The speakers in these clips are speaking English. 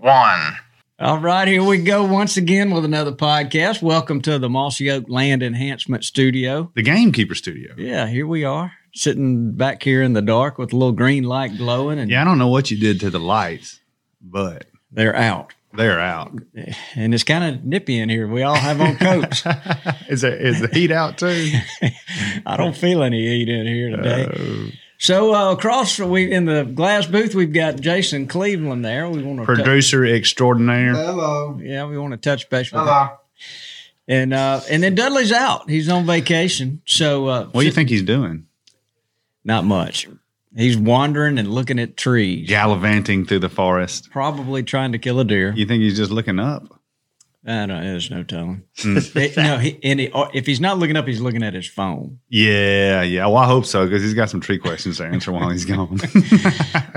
one. All right, here we go once again with another podcast. Welcome to the Mossy Oak Land Enhancement Studio. The Gamekeeper Studio. Yeah, here we are, sitting back here in the dark with a little green light glowing, and Yeah, I don't know what you did to the lights, but they're out. they're out. And it's kind of nippy in here. We all have on coats. Is, there, is the heat out too? I don't feel any heat in here today. Oh. So uh, across we in the glass booth, we've got Jason Cleveland there. We want to Producer extraordinaire. Hello. Yeah, we want to touch base with him. And uh, and then Dudley's out. He's on vacation. So uh, What do you think he's doing? Not much. He's wandering and looking at trees, Gallivanting through the forest. probably trying to kill a deer. You think he's just looking up? I don't. There's no telling. Hmm. No, he, and he, or if he's not looking up, he's looking at his phone. Yeah, yeah. Well, I hope so because he's got some tree questions to answer while he's gone.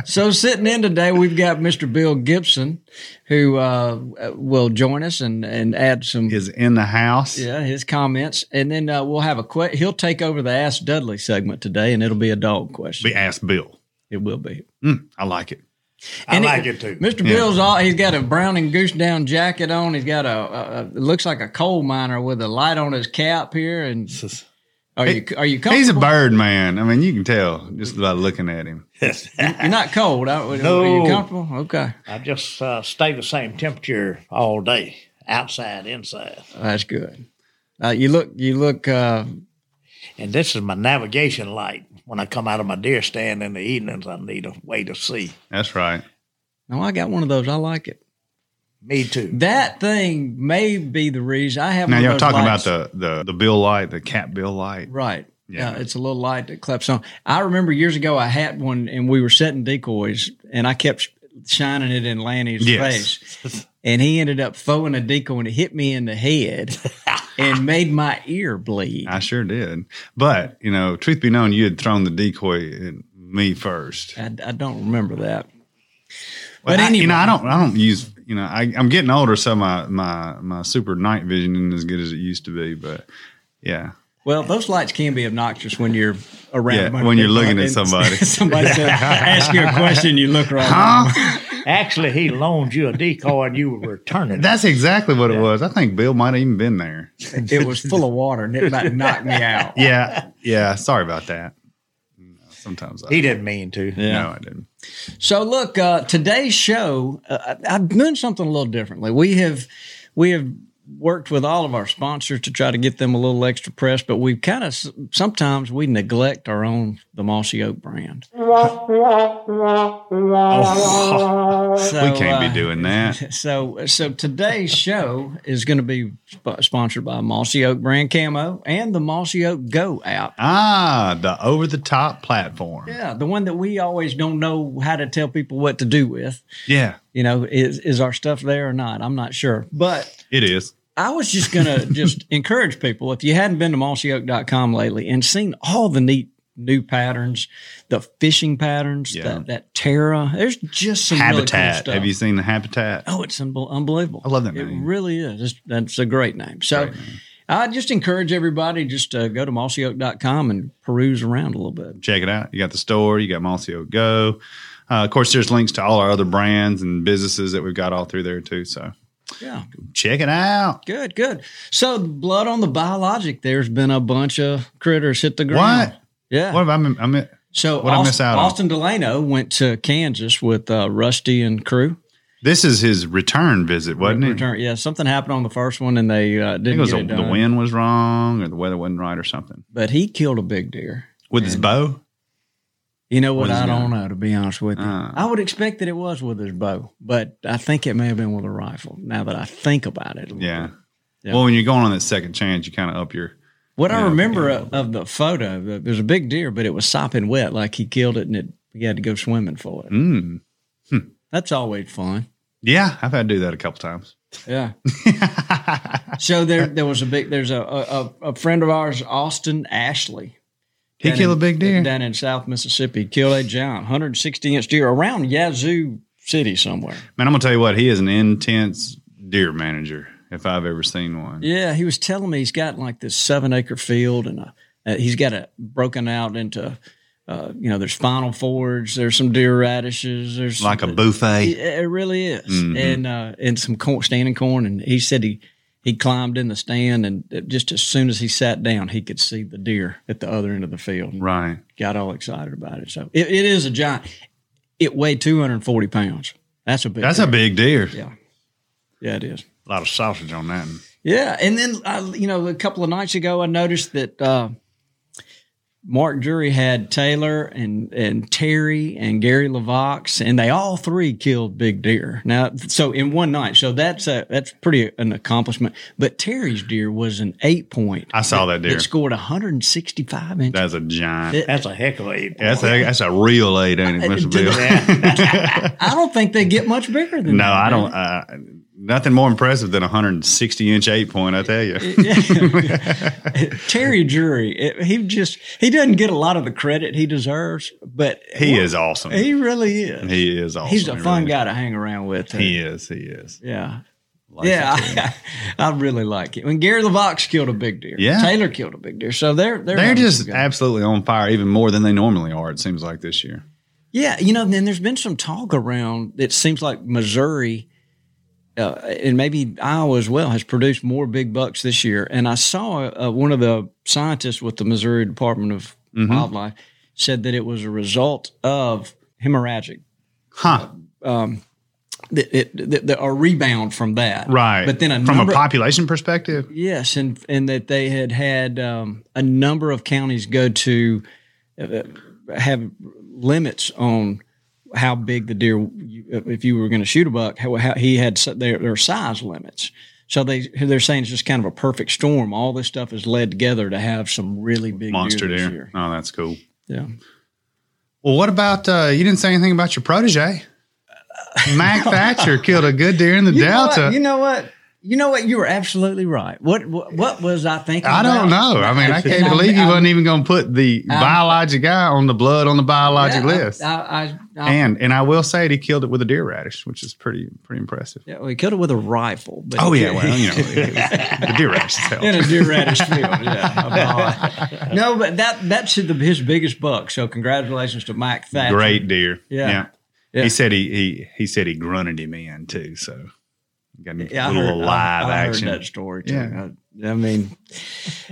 So sitting in today, we've got Mr. Bill Gibson, who uh, will join us and and add some is in the house. yeah his comments, and then uh, we'll have a que- He'll take over the Ask Dudley segment today, and it'll be a dog question. Be Ask Bill. It will be. Mm, I like it. I And like it too. Mr. Yeah. Bill's all he's got a brown and goose down jacket on. He's got a, a, a looks like a coal miner with a light on his cap here. And are you are you comfortable? He's a bird man. I mean, you can tell just by looking at him. You're not cold. Are, are No. you comfortable? Okay, I just uh, stay the same temperature all day, outside, inside. that's good. Uh, you look you look uh, And this is my navigation light. When I come out of my deer stand in the evenings, I need a way to see. That's right. no. I got one of those. I like it. Me too. That thing may be the reason I have. Now one you're those talking lights. about the, the the bill light, the cat bill light. Right. Yeah. Yeah. it's a little light that claps on. I remember years ago I had one and we were setting decoys and I kept shining it in Lanny's Yes. face. And he ended up throwing a decoy and it hit me in the head and made my ear bleed. I sure did. But you know, truth be known, you had thrown the decoy at me first. I, I don't remember that. But But I, you know, I don't. I don't use. You know, I, I'm getting older, so my my my super night vision isn't as good as it used to be. But yeah, well, those lights can be obnoxious when you're around. Yeah, when you're looking at and somebody. somebody said, ask you a question, you look right. Actually, he loaned you a decoy and you were returning it. that's exactly what it was. I think Bill might have even been there. It was full of water and it about knocked me out. Yeah, yeah. Sorry about that. Sometimes I, He didn't mean to. no, I didn't. So look, uh, today's show, uh, I- I'm doing something a little differently. We have we have worked with all of our sponsors to try to get them a little extra press, but we kind of sometimes we neglect our own the Mossy Oak brand. So, we can't uh, be doing that. So, so today's show is going to be sp- sponsored by Mossy Oak brand camo and the Mossy Oak Go app. Ah, the over the top platform. Yeah, the one that we always don't know how to tell people what to do with. Yeah, You know, is is our stuff there or not? I'm not sure, but it is. I was just going to just encourage people if you hadn't been to mossyoak.com lately and seen all the neat new patterns, the fishing patterns, Yeah. that, that Terra, there's just some really cool Habitat. stuff. Have you seen the Habitat? Oh, it's unbel- unbelievable. I love that name. It really is. It's, that's a great name. So I just encourage everybody just to go to mossyoak.com and peruse around a little bit. check it out. You got the store, you got Mossy Oak Go. Uh, of course, there's links to all our other brands and businesses that we've got all through there too. So, Yeah. Check it out. Good, good. So blood on the biologic. There's been a bunch of critters hit the ground. What? Yeah. What have I? I so what'd I miss out on? Austin Delano went to Kansas with uh, Rusty and crew. this is his return visit, wasn't it? Return. Yeah, something happened on the first one, and they uh, I think didn't it was a, it the wind was wrong or the weather wasn't right or something. But he killed a big deer. With his bow? You know what? I don't know. To be honest with you, Uh. I would expect that it was with his bow, but I think it may have been with a rifle. Now that I think about it, a Yeah. bit. Yeah. Well, when you're going on that second chance, you kind of up your. What I Yeah, remember yeah. of, of the photo, there's a big deer, but it was sopping wet, like he killed it, and it he had to go swimming for it. Mm. That's always fun. Yeah, I've had to do that a couple times. Yeah. so there, there was a big. There's a a, a friend of ours, Austin Ashley. He down killed in- a big deer. down in South Mississippi. Killed a giant, 160 inch deer around Yazoo City somewhere. Man, I'm gonna tell you what. He is an intense deer manager. If I've ever seen one. Yeah, he was telling me he's got like this seven acre field, and a, uh, he's got it broken out into. Uh, you know, there's Final Forage, there's some deer radishes, there's Like a buffet. It, it really is, Mhm. and uh, and some corn, standing corn. And he said he he climbed in the stand, and just as soon as he sat down, he could see the deer at the other end of the field. Right. Got all excited about it. So it, it is a giant. It weighed 240 pounds. That's a big. That's a deer. big deer. Yeah, yeah, it is. A lot of sausage on that. Yeah, and then uh, you know, a couple of nights ago, I noticed that uh, Mark Drury had Taylor and and Terry and Gary LeVox, and they all three killed big deer. Now, so in one night, so that's a that's pretty an accomplishment. But Terry's deer was an eight point. I saw that deer. It scored 165 inches. That's a giant. It- That's a heck of a eight. that's a that's a real eight, ain't it, Mr. Bill? I don't think they get much bigger than no, that. I do don't. Nothing more impressive than a 160 inch eight point. I tell you. Terry Drury, it- he just he doesn't get a lot of the credit he deserves, but He is awesome. He really is. He is awesome. He's a He fun really guy to hang around with. too. He is. He is. Yeah. Like yeah, I, I really like it. When Gary LeVox killed a big deer, Yeah. Taylor killed a big deer, so they're they're, They're just absolutely on fire, even more than they normally are. It seems like this year. yeah. You know, then there's been some talk around. It seems like Missouri, uh, and maybe Iowa as well, has produced more big bucks this year. And I saw uh, one of the scientists with the Missouri Department of Mm-hmm. Wildlife said that it was a result of hemorrhagic Huh. that it, that a rebound from that. Right. But then a from number, a population perspective, yes, and and that they had had um, a number of counties go to uh, have limits on how big the deer, if you were going to shoot a buck, how, how he had s- their, their size limits. So they they're saying it's just kind of a perfect storm. All this stuff is led together to have some really big monster deer this deer. year. Oh, that's cool. Yeah. Well, what about uh, you didn't say anything about your protege? Mac Thatcher killed a good deer in the You know? Delta. You know what? You know what? You were absolutely right. What what, what was I thinking? I don't about? know. I mean, I can't believe you wasn't even going to put the I'm- biologic guy on the blood on the biologic Yeah, list. I, I, I, and and I will say it, he killed it with a deer radish, which is pretty pretty impressive. yeah, well, he killed it with a rifle. But Oh yeah, well you know the deer radish is hell. in a deer radish field. Yeah. no, but that that's the, his biggest buck. So congratulations to Mike Thatcher. Great deer. Yeah. Yeah. He said he he he said he grunted him in too. So got a Yeah, I little heard, live I, I action. heard that story too. Yeah. I, I mean,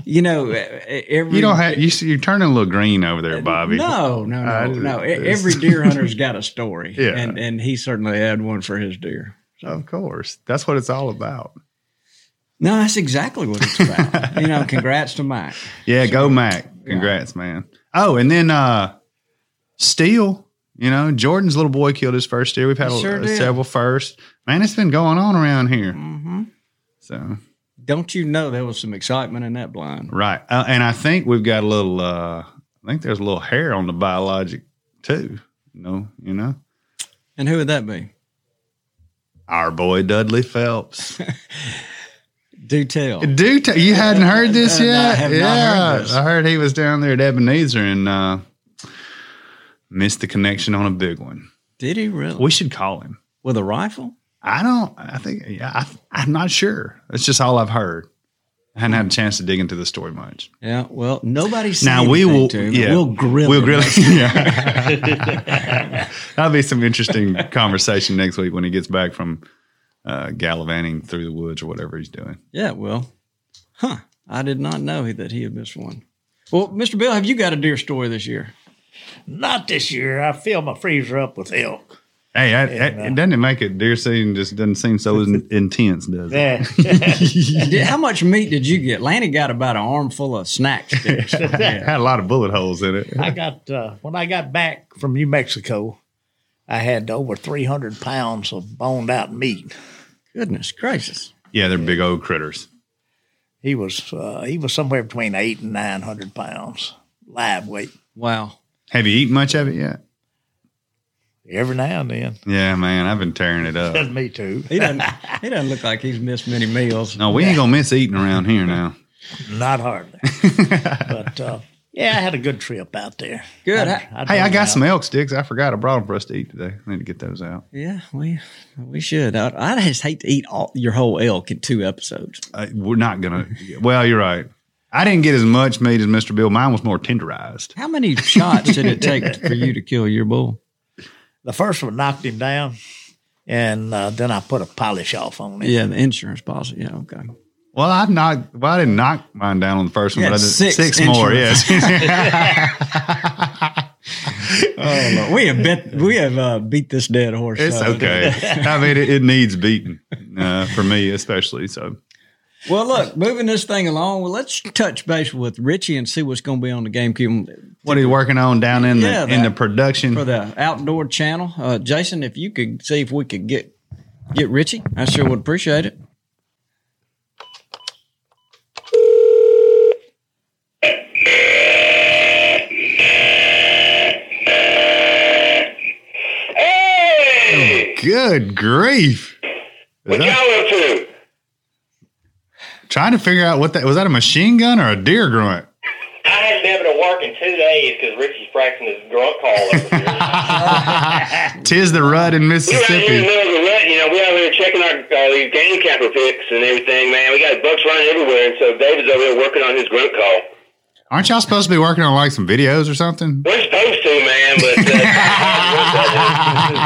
you know, every You don't have you see, you're turning a little green over there, Bobby. No, no, no, I- no. Every deer hunter's got a story, Yeah. and and he certainly had one for his deer. So. Of course, that's what it's all about. No, that's exactly what it's about. you know, congrats to Mike. Yeah, go Mac. Congrats, man. Oh, and then uh Steele, you know, Jordan's little boy killed his first deer. We've had sure a, did. several firsts. Man, it's been going on around here. hmm So Don't you know there was some excitement in that blind? right, uh, and I think we've got a little. uh I think there's a little hair on the biologic too. You know, you know, And who would that be? our boy Dudley Phelps. Do tell. Do tell. you hadn't heard this No, I yet? have not yeah, heard this. I heard he was down there at Ebenezer and uh missed the connection on a big one. Did he really? We should call him. With a rifle? I don't. I think. Yeah, I, I'm not sure. That's just all I've heard. I hadn't had a chance to dig into the story much. Yeah. Well, nobody's Now we will. To him, Yeah, We'll grill. We'll him. grill. Yeah, that'll be some interesting conversation next week when he gets back from uh, gallivanting through the woods or whatever he's doing. Yeah, well, huh? I did not know that he had missed one. Well, Mr. Bill, have you got a deer story this year? Not this year. I filled my freezer up with elk. Hey, I, And, I- uh, it doesn't it make it deer season just doesn't seem so in- intense, does it? Yeah. Did- how much meat did you get? Lanny got about an armful of snack sticks. It had a lot of bullet holes in it. I got uh, when I got back from New Mexico, I had over three hundred pounds of boned out meat. Goodness gracious! Yeah, they're big old critters. He was uh, he was somewhere between eight and nine hundred pounds live weight. Wow. Have you eaten much of it yet? Every now and then, Yeah, man, I've been tearing it up. me too. He doesn't. he doesn't look like he's missed many meals. No, we ain't gonna miss eating around here now. Not hardly, but uh, yeah, I had a good trip out there. Good. I, I- Hey, I got out. some elk sticks. I forgot I brought them for us to eat today. I need to get those out. Yeah, we we should. I, I just hate to eat all, your whole elk in two episodes. Uh, we're not gonna. Well, you're right. I didn't get as much meat as Mr. Bill. Mine was more tenderized. How many shots did it take for you to kill your bull? The first one knocked him down, and uh, then I put a polish off on it. Yeah, the insurance policy. Yeah, okay. Well, I knocked. Well, I didn't knock mine down on the first one, but I had did six six, more. insurance. Yes, Oh, Lord. we have bet we have uh, beat this dead horse. it's okay. I mean, it, it needs beating uh, for me, especially. So, Well, look, moving this thing along. Well, let's touch base with Richie and see what's going to be on the GameCube what are you working on down in the Yeah, in the production? for the outdoor channel. Uh, Jason, if you could see if we could get get Richie, I sure would appreciate it. Hey! Good grief! What that- y'all up to? Trying to figure out what that was. That a machine gun or a deer grunt? I hadn't been able to work in two days because Richie's practicing his grunt call. Tis the rut in Mississippi. we right here in the middle of the rut, you know, we out here checking our uh, these game camper pics and everything, man. We got bucks running everywhere, and so David's over here working on his grunt call. Aren't y'all supposed to be working on like some videos or something? We're supposed to, man, but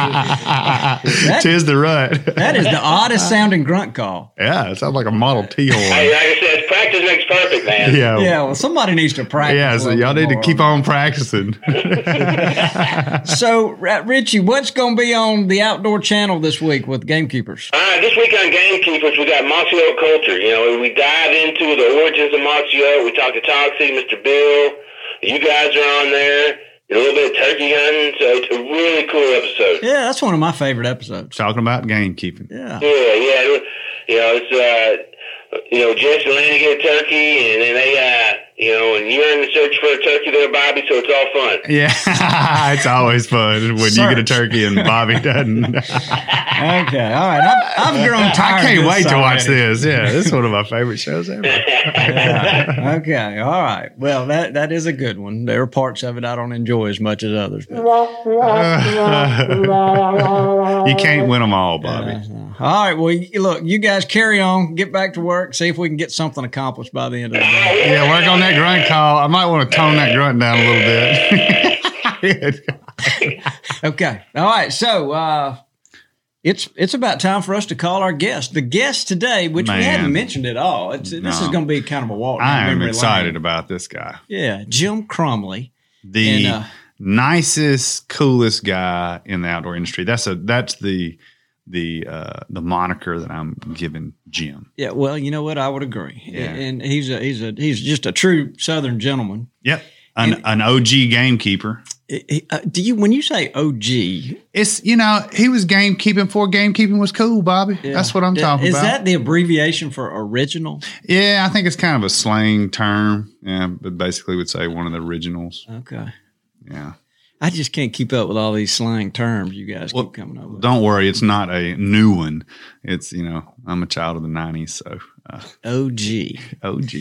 uh, Tis the rut. That is the oddest sounding grunt call. yeah, it sounds like a Model T hey, horn. like I said, practice makes perfect, man. Yeah, Yeah, well, somebody needs to practice. Yeah, so y'all need to keep on practicing. So, Richie, what's going to be on the outdoor channel this week with Gamekeepers? All right, this week on Gamekeepers, we got Mossy Oak culture. You know, we dive into the origins of Mossy Oak. We talk to Toxey, Mr. Bill. You guys are on there. A little bit of turkey hunting, so it's a really cool episode. Yeah, that's one of my favorite episodes. Talking about gamekeeping. Yeah. Yeah, yeah. You know, it's uh, you know, Jess and Lanny get a turkey, and then they, uh, you know, and you're in the search for a turkey there, Bobby. So it's all fun. Yeah, it's always fun when you get a turkey and Bobby doesn't. Okay, all right. I've, I've grown tired. of can't this wait to watch already. this. Yeah, this is one of my favorite shows ever. Yeah. Okay, all right. Well, that that is a good one. There are parts of it I don't enjoy as much as others. But, you can't win them all, Bobby. all right. Well, look, you guys carry on. Get back to work. See if we can get something accomplished by the end of the day. Yeah, work on that grunt call. I might want to tone that grunt down a little bit. Okay. All right. So uh, it's it's about time for us to call our guest. The guest today, which we Man. hadn't mentioned at all. It's, This is going to be kind of a walk. I am excited lane. about this guy. Yeah, Jim Crumley. The And, uh, nicest, coolest guy in the outdoor industry. That's a that's the the uh, the moniker that I'm giving Jim. Yeah. Well, you know what? I would agree. Yeah. And he's a he's a he's just a true Southern gentleman. Yep. An, an OG gamekeeper. Uh, do you when you say OG? It's you know he was gamekeeping before gamekeeping was cool, Bobby. That's what I'm talking Is about. Is that the abbreviation for original? yeah, I think it's kind of a slang term. Yeah, but basically would say one of the originals. Okay. Yeah. I just can't keep up with all these slang terms you guys Well, keep coming up with. Don't worry, it's not a new one. It's you know I'm a child of the '90s, so uh, OG. OG.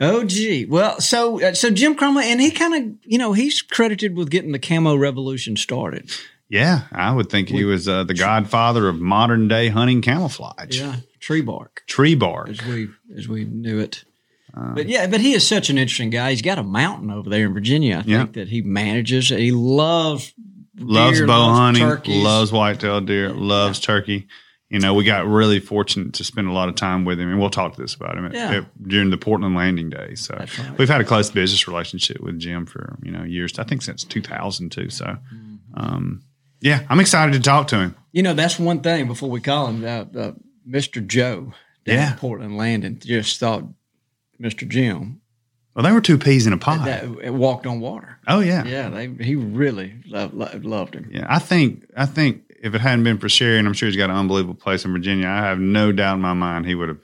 OG. Well, so uh, so Jim Crumley, and he kind of you know he's credited with getting the camo revolution started. Yeah, I would think he was uh, the godfather of modern day hunting camouflage. Yeah, Trebark Tree bark. as we as we knew it. Uh. but yeah, but he is such an interesting guy. He's got a mountain over there in Virginia. I think Yeah. that he manages. He loves Loves deer, bow loves hunting. turkeys. Loves whitetail deer. Loves turkey. you know, we got really fortunate to spend a lot of time with him, and we'll talk to this about him Yeah. at- during the Portland Landing Day. So right. we've had a close business relationship with Jim for you know years. I think since 2002. So, Mm-hmm. um, yeah, I'm excited to talk to him. You know, that's one thing before we call him uh, uh, Mr. Joe down Yeah. Portland Landing. Just thought Mr. Jim Well, they were two peas in a pod. that walked on water. oh yeah. Yeah, they, he really loved, loved, loved him. Yeah, I think I think if it hadn't been for Sherry, and I'm sure he's got an unbelievable place in Virginia, I have no doubt in my mind he would have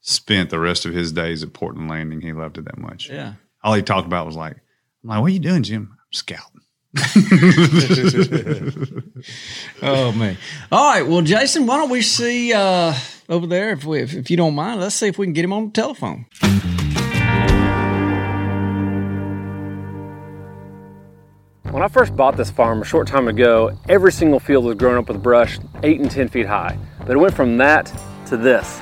spent the rest of his days at Portland Landing. He loved it that much. Yeah. All he talked about was like, I'm like, what are you doing, Jim? I'm scouting. Oh man! All right, well, Jason, why don't we see uh, over there if we, if, if you don't mind, let's see if we can get him on the telephone. When I first bought this farm a short time ago, every single field was grown up with brush 8 and 10 feet high. But it went from that to this.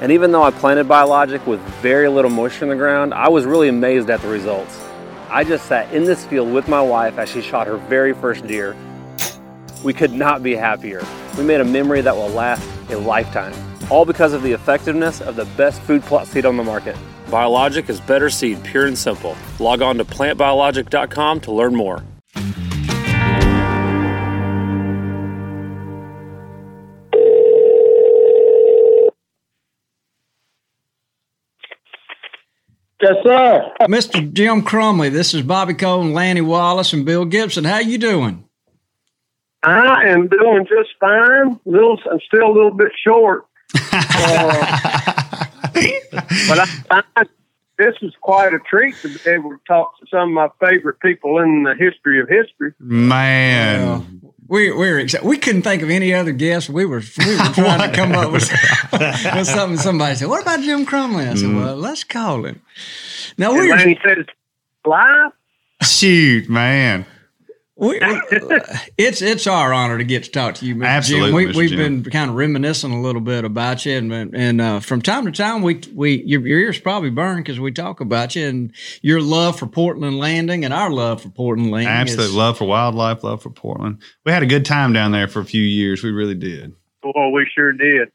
And even though I planted biologic with very little moisture in the ground, I was really amazed at the results. I just sat in this field with my wife as she shot her very first deer. We could not be happier. We made a memory that will last a lifetime, all because of the effectiveness of the best food plot seed on the market. Biologic is better seed, pure and simple. Log on to plantbiologic.com to learn more. Yes, sir. Mr. Jim Crumley, this is Bobby Cole and Lanny Wallace and Bill Gibson. How you doing? I am doing just fine. Little, I'm still a little bit short, Oh. but I, I, this is quite a treat to be able to talk to some of my favorite people in the history of history. Man, We we were excited. We couldn't think of any other guests. We were we were trying to come up with, with something. Somebody said, "What about Jim Crumley?" I said, mm. "Well, let's call him." Now And we're Lanny said, live? shoot, man. We, it's it's our honor to get to talk to you, Mr. Absolutely, Jim. We, Mr. we've Jim. been kind of reminiscing a little bit about you, and and uh, from time to time, we we your, your ears probably burn because we talk about you and your love for Portland Landing and our love for Portland Landing. Absolute is- love for wildlife, love for Portland. We had a good time down there for a few years. We really did. Boy, we sure did.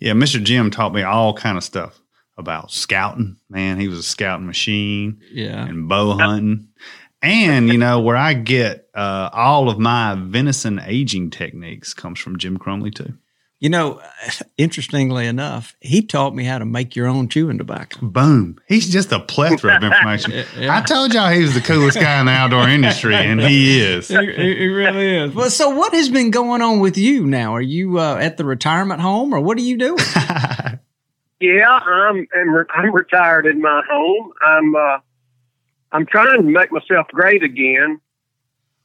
Yeah, Mr. Jim taught me all kind of stuff about scouting. Man, he was a scouting machine Yeah, and bow hunting. And you know where I get uh, all of my venison aging techniques comes from Jim Crumley too. you know, interestingly enough, he taught me how to make your own chewing tobacco. Boom! He's just a plethora of information. I told y'all he was the coolest guy in the outdoor industry, and he is. It, it- it really is. Well, so what has been going on with you now? Are you uh, at the retirement home, or what are you doing? Yeah, I'm and re- I'm retired in my home. I'm uh, I'm trying to make myself great again,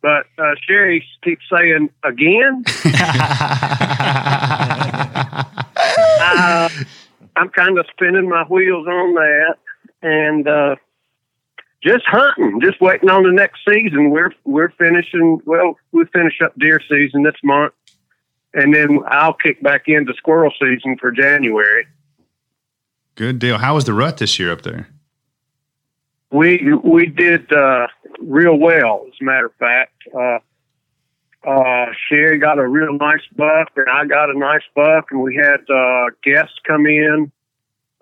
but uh, Sherry keeps saying again. uh, I'm kind of spinning my wheels on that, and uh, just hunting, just waiting on the next season. We're we're finishing. Well, we finish up deer season this month, and then I'll kick back into squirrel season for January. Good deal. How was the rut this year up there? We we did uh, real well, as a matter of fact. Uh, uh, Sherry got a real nice buck, and I got a nice buck, and we had uh, guests come in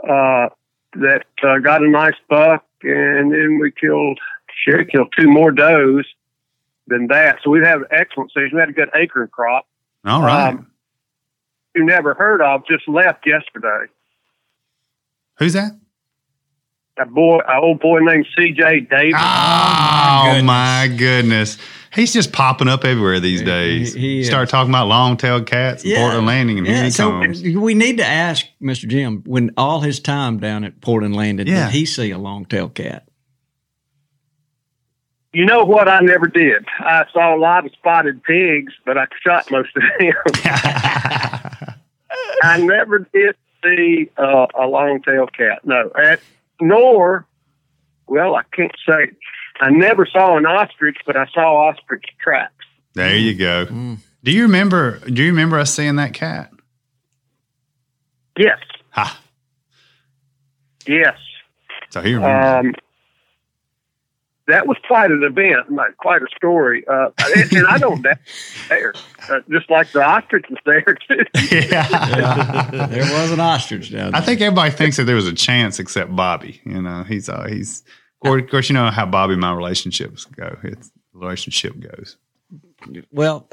uh, that uh, got a nice buck, and then we killed Sherry killed two more does than that. So we had an excellent season. We had a good acorn crop. All right. Um, you never heard of just left yesterday. Who's that? A boy, an old boy named C.J. Davis. Oh, my goodness. He's just popping up everywhere these days. he is. Start talking about long-tailed cats and Portland Landing, and here he so comes. we need to ask Mr. Jim when all his time down at Portland Landing, Yeah. did he see a long-tailed cat? You know what? I never did. I saw a lot of spotted pigs, but I shot most of them. I never did see uh, a long-tailed cat. No, at, nor, well, I can't say. I never saw an ostrich, but I saw ostrich tracks. There you go. Do you remember? Do you remember us seeing that cat? Yes, Ha! yes. So he remembers. Um, that was quite an event, like quite a story. Uh, and, and I don't doubt there, uh, just like the ostrich was there too. yeah. there was an ostrich down there. I think everybody thinks that there was a chance except Bobby. You know, he's uh, he's of course, you know how Bobby and my relationships go. It's relationship goes. Well,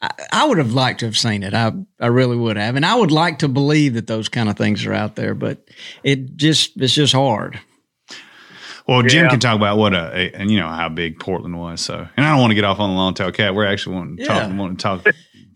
I, I, would have liked to have seen it. I I really would have, and I would like to believe that those kind of things are out there, but it just it's just hard. Well, Jim yeah. can talk about what a, and you know how big Portland was. So, and I don't want to get off on the long tail cat. We're actually wanting to yeah. talk, want to talk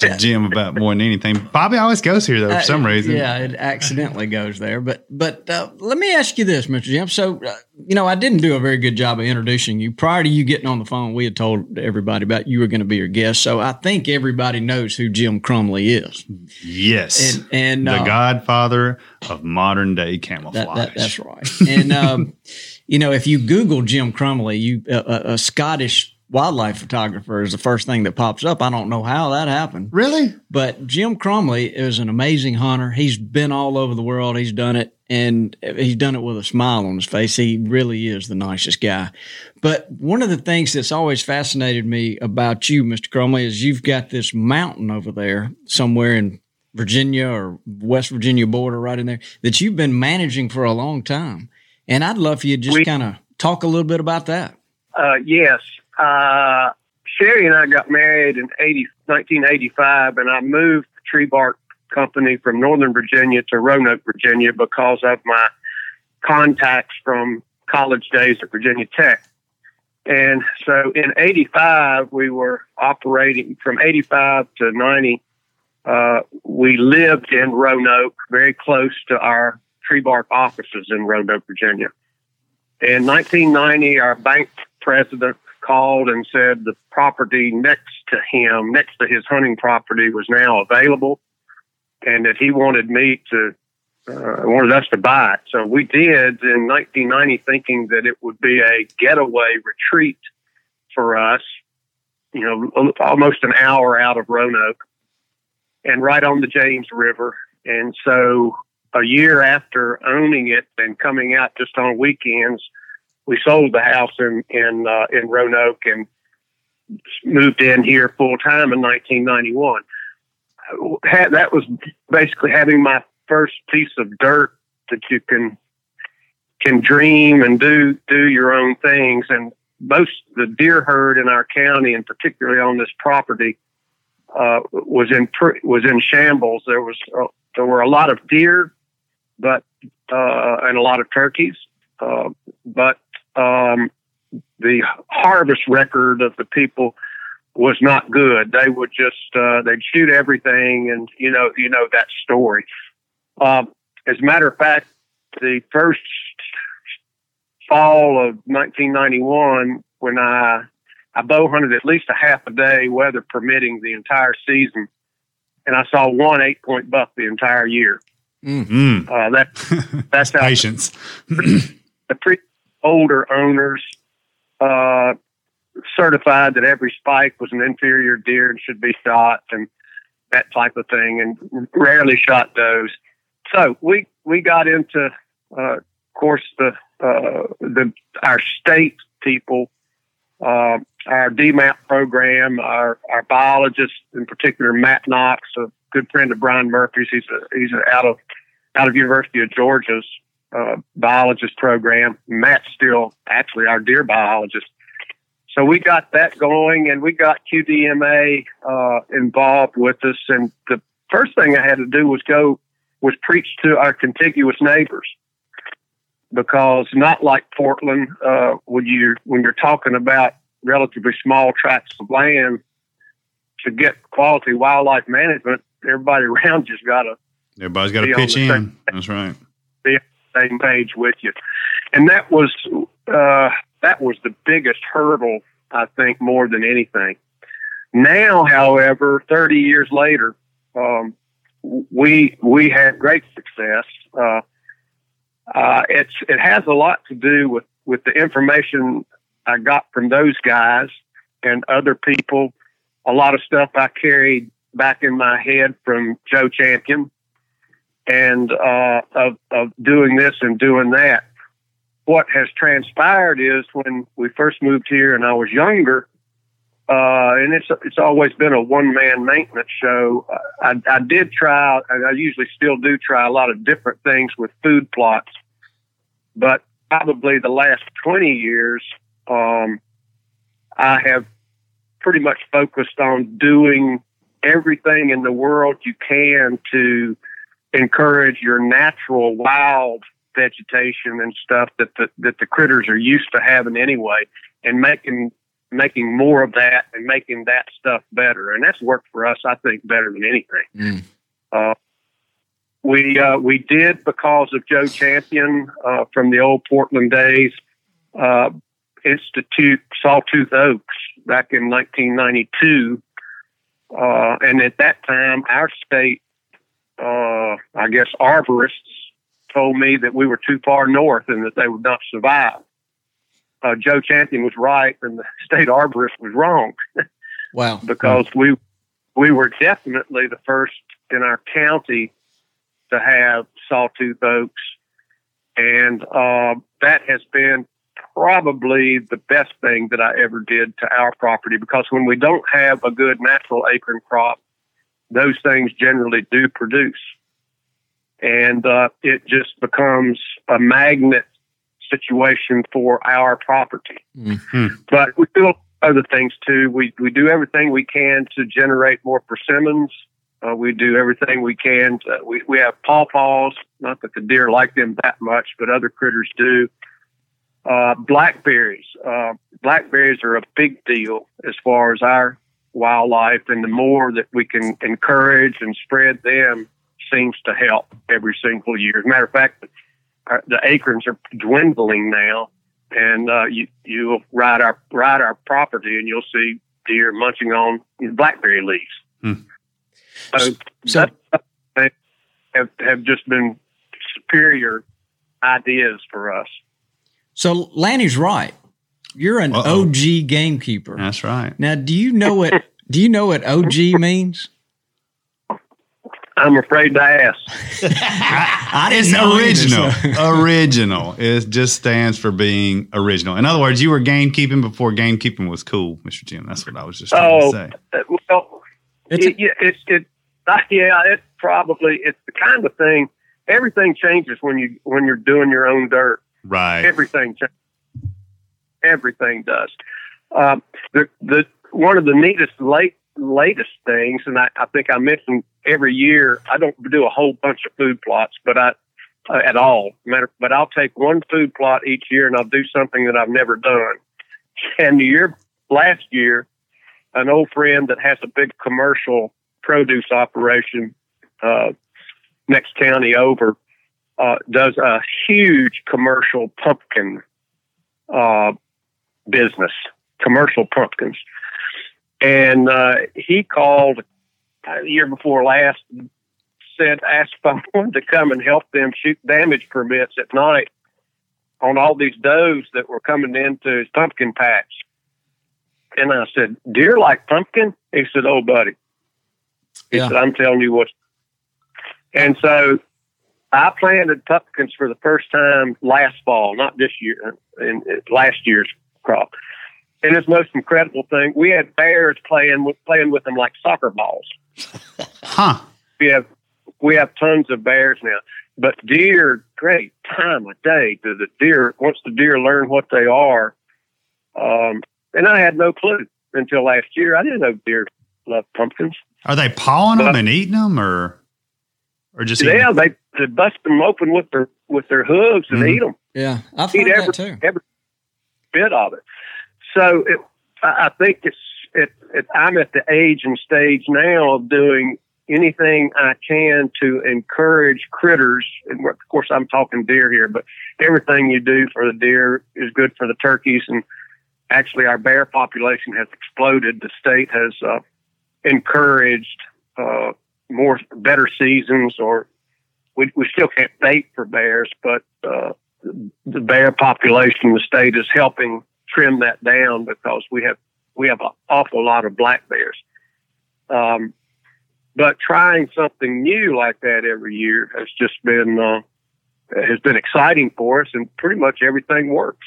to Jim about more than anything. Bobby always goes here though for uh, some reason. Yeah, it accidentally goes there. But but uh, let me ask you this, Mr. Jim. So uh, you know, I didn't do a very good job of introducing you prior to you getting on the phone. We had told everybody about you were going to be your guest, so I think everybody knows who Jim Crumley is. Yes, and, and the uh, Godfather of modern day camouflage. That, that, that's right. And um, you know, if you Google Jim Crumley, you a, a Scottish wildlife photographer is the first thing that pops up. I don't know how that happened. Really? But Jim Crumley is an amazing hunter. He's been all over the world. He's done it and he's done it with a smile on his face. He really is the nicest guy. But one of the things that's always fascinated me about you, Mr. Crumley, is you've got this mountain over there somewhere in Virginia or West Virginia border right in there that you've been managing for a long time. And I'd love for you to just kind of talk a little bit about that. Uh, yes. Uh, Sherry and I got married in 80, 1985, and I moved the Trebark company from Northern Virginia to Roanoke, Virginia, because of my contacts from college days at Virginia Tech. And so in 85, we were operating from 85 to 90. Uh, we lived in Roanoke, very close to our Trebark offices in Roanoke, Virginia. In 1990, our bank president called and said the property next to him, next to his hunting property, was now available, and that he wanted me to, uh, wanted us to buy it. So we did in 1990, thinking that it would be a getaway retreat for us. You know, almost an hour out of Roanoke, and right on the James River. And so, a year after owning it and coming out just on weekends we sold the house in in uh, in Roanoke and moved in here full time in 1991. Had, that was basically having my first piece of dirt that you can can dream and do do your own things. And most the deer herd in our county, and particularly on this property, uh, was in was in shambles. There was uh, there were a lot of deer, but uh, and a lot of turkeys, uh, but um, the harvest record of the people was not good. They would just uh, they'd shoot everything, and you know you know that story. Um, as a matter of fact, the first fall of 1991, when I I bow hunted at least a half a day, weather permitting, the entire season, and I saw one eight point buck the entire year. Mm-hmm. Uh, that that's patience. the pre older owners uh, certified that every spike was an inferior deer and should be shot and that type of thing, and rarely shot those. So we we got into, uh, of course, the uh, the our state people, uh, our DMAP program, our our biologist in particular, Matt Knox, a good friend of Brian Murphy's. He's a, he's a, out of out of University of Georgia's uh, biologist program. Matt's still actually our deer biologist. So we got that going and we got QDMA uh, involved with us. And the first thing I had to do was go, was preach to our contiguous neighbors. Because not like Portland, uh, when you when you're talking about relatively small tracts of land, to get quality wildlife management, everybody around you's got to. Everybody's got to pitch in. That's right same page with you. And that was uh, that was the biggest hurdle, I think, more than anything. Now, however, 30 years later, um, we we had great success. Uh, uh, it's it has a lot to do with with the information I got from those guys and other people. A lot of stuff I carried back in my head from Joe Champion and uh, of, of doing this and doing that. what has transpired is when we first moved here and I was younger, uh, and it's it's always been a one man maintenance show. I, I did try, and I usually still do try a lot of different things with food plots, but probably the last twenty years, um, I have pretty much focused on doing everything in the world you can to encourage your natural wild vegetation and stuff that the that the critters are used to having anyway, and making making more of that and making that stuff better. And that's worked for us, I think, better than anything. Mm. Uh, we uh, we did because of Joe Champion uh, from the old Portland days. Institute Sawtooth Oaks back in 1992, uh, and at that time, our state, uh, I guess, arborists told me that we were too far north and that they would not survive. Uh, Joe Champion was right, and the state arborist was wrong. Wow. because we we were definitely the first in our county to have sawtooth oaks, and uh, that has been probably the best thing that I ever did to our property because when we don't have a good natural acorn crop, those things generally do produce, and uh, it just becomes a magnet situation for our property. Mm-hmm. But we do other things too. We we do everything we can to generate more persimmons. Uh, we do everything we can. To, we we have pawpaws. Not that the deer like them that much, but other critters do. Uh, blackberries. Uh, blackberries are a big deal as far as our wildlife, and the more that we can encourage and spread them seems to help every single year. As a matter of fact, our, the acorns are dwindling now, and uh, you you'll ride our ride our property, and you'll see deer munching on blackberry leaves. Hmm. So, So- that have have just been superior ideas for us. So Lanny's right. You're an Uh-oh. OG gamekeeper. That's right. Now, do you know what do you know what OG means? I'm afraid to ask. I didn't It's know either, original. so- original. It just stands for being original. In other words, you were gamekeeping before gamekeeping was cool, Mr. Jim. That's what I was just trying Oh, to say. uh, well, It's it, yeah, it's it. uh, Yeah, it's probably it's the kind of thing. Everything changes when you when you're doing your own dirt. Right. Everything. Everything does. Um, the the one of the neatest late latest things, and I, I think I mentioned every year. I don't do a whole bunch of food plots, but I uh, at all matter. But I'll take one food plot each year, and I'll do something that I've never done. And the year last year, an old friend that has a big commercial produce operation uh, next county over uh, does a huge commercial pumpkin uh, business, commercial pumpkins. And uh, he called the year before last, said, asked if I wanted to come and help them shoot damage permits at night on all these does that were coming into his pumpkin patch. And I said, Deer like pumpkin? He said, Oh, buddy. He Yeah. said, I'm telling you what. And so I planted pumpkins for the first time last fall, not this year, in, in last year's crop. And it's the most incredible thing. We had bears playing with playing with them like soccer balls. Huh. We have we have tons of bears now. But deer, great time of day to the deer. Once the deer learn what they are, um, and I had no clue until last year. I didn't know deer love pumpkins. Are they pawing them and eating them or or just eating Yeah, they they bust them open with their with their hooves and Mhm. eat them. yeah, I've Eat heard every that too. every bit of it. So it, I I think it's it, it. I'm at the age and stage now of doing anything I can to encourage critters. And of course, I'm talking deer here, but everything you do for the deer is good for the turkeys. And actually, our bear population has exploded. The state has uh, encouraged uh, more better seasons, or we we still can't bait for bears, but uh, the bear population in the state is helping trim that down because we have we have an awful lot of black bears. Um, but trying something new like that every year has just been uh, has been exciting for us, and pretty much everything works.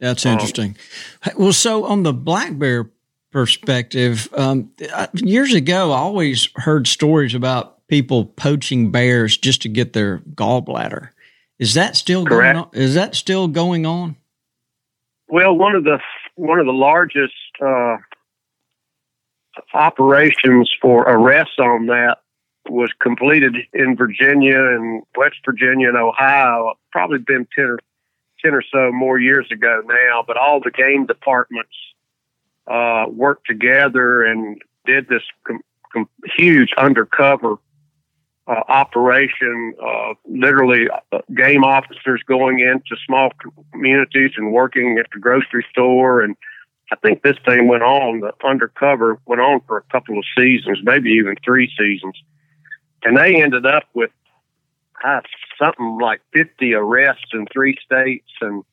That's interesting. Um, well, so on the black bear perspective, um, years ago, I always heard stories about people poaching bears just to get their gallbladder. Is that still Correct. going on? Is that still going on? Well, one of the one of the largest uh, operations for arrests on that was completed in Virginia and West Virginia and Ohio. Probably been ten or ten or so more years ago now. But all the game departments uh, worked together and did this com- com- huge undercover uh, operation. Uh, literally, uh, game officers going into small communities and working at the grocery store. And I think this thing went on, the undercover went on for a couple of seasons, maybe even three seasons. And they ended up with uh, something like 50 arrests in three states and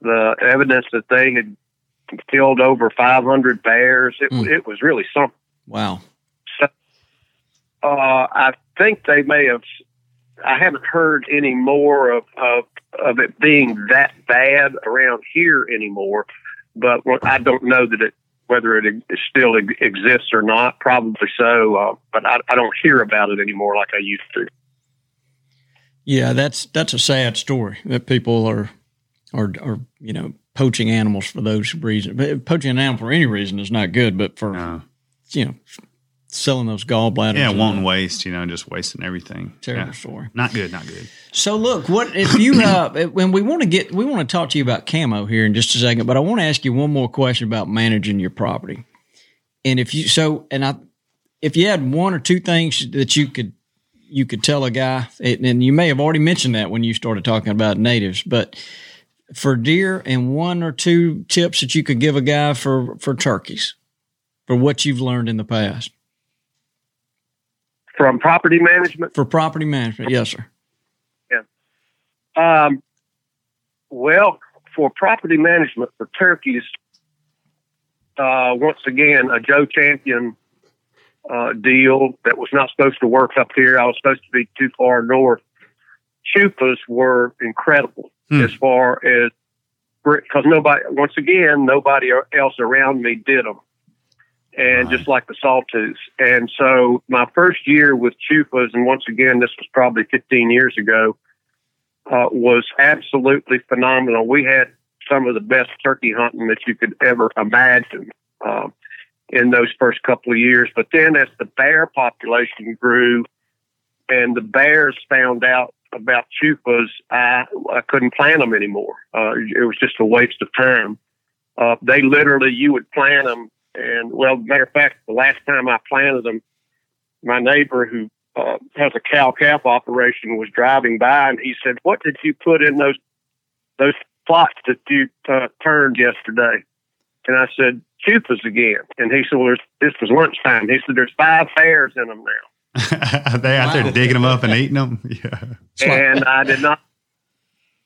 the evidence that they had killed over 500 bears. It, mm. it was really something. Wow. So, uh, I think they may have. I haven't heard any more of, of of it being that bad around here anymore, but I don't know that it whether it still exists or not. Probably so, uh, but I, I don't hear about it anymore like I used to. Yeah, that's that's a sad story that people are are are you know poaching animals for those reasons. Poaching an animal for any reason is not good, but for no. you know selling those gallbladders. Yeah, wanting waste, you know, just wasting everything. Terrible yeah. story. Not good, not good. So look, what if you uh when we want to get we want to talk to you about camo here in just a second, but I want to ask you one more question about managing your property. And if you so and I if you had one or two things that you could you could tell a guy and you may have already mentioned that when you started talking about natives, but for deer and one or two tips that you could give a guy for for turkeys for what you've learned in the past? From property management? For property management yes sir. Yeah. Um, well for property management for turkeys uh, once again a joe champion uh, deal that was not supposed to work up here. I was supposed to be too far north. Chufas were incredible hmm. as far as because nobody, once again, nobody else around me did them. And right. just like the sawtooths. And so my first year with Chufas, and once again, this was probably 15 years ago, uh, was absolutely phenomenal. We had some of the best turkey hunting that you could ever imagine uh, in those first couple of years. But then as the bear population grew and the bears found out about chufas, I, I couldn't plant them anymore. Uh, it was just a waste of time. Uh, they literally, you would plant them. And well, matter of fact, the last time I planted them, my neighbor who uh, has a cow calf operation was driving by and he said, what did you put in those, those plots that you uh, turned yesterday? And I said, chufas again. And he said, well, this was lunchtime. He said, there's five pairs in them now. Are they out wow. there digging them up and eating them? Yeah. And I did not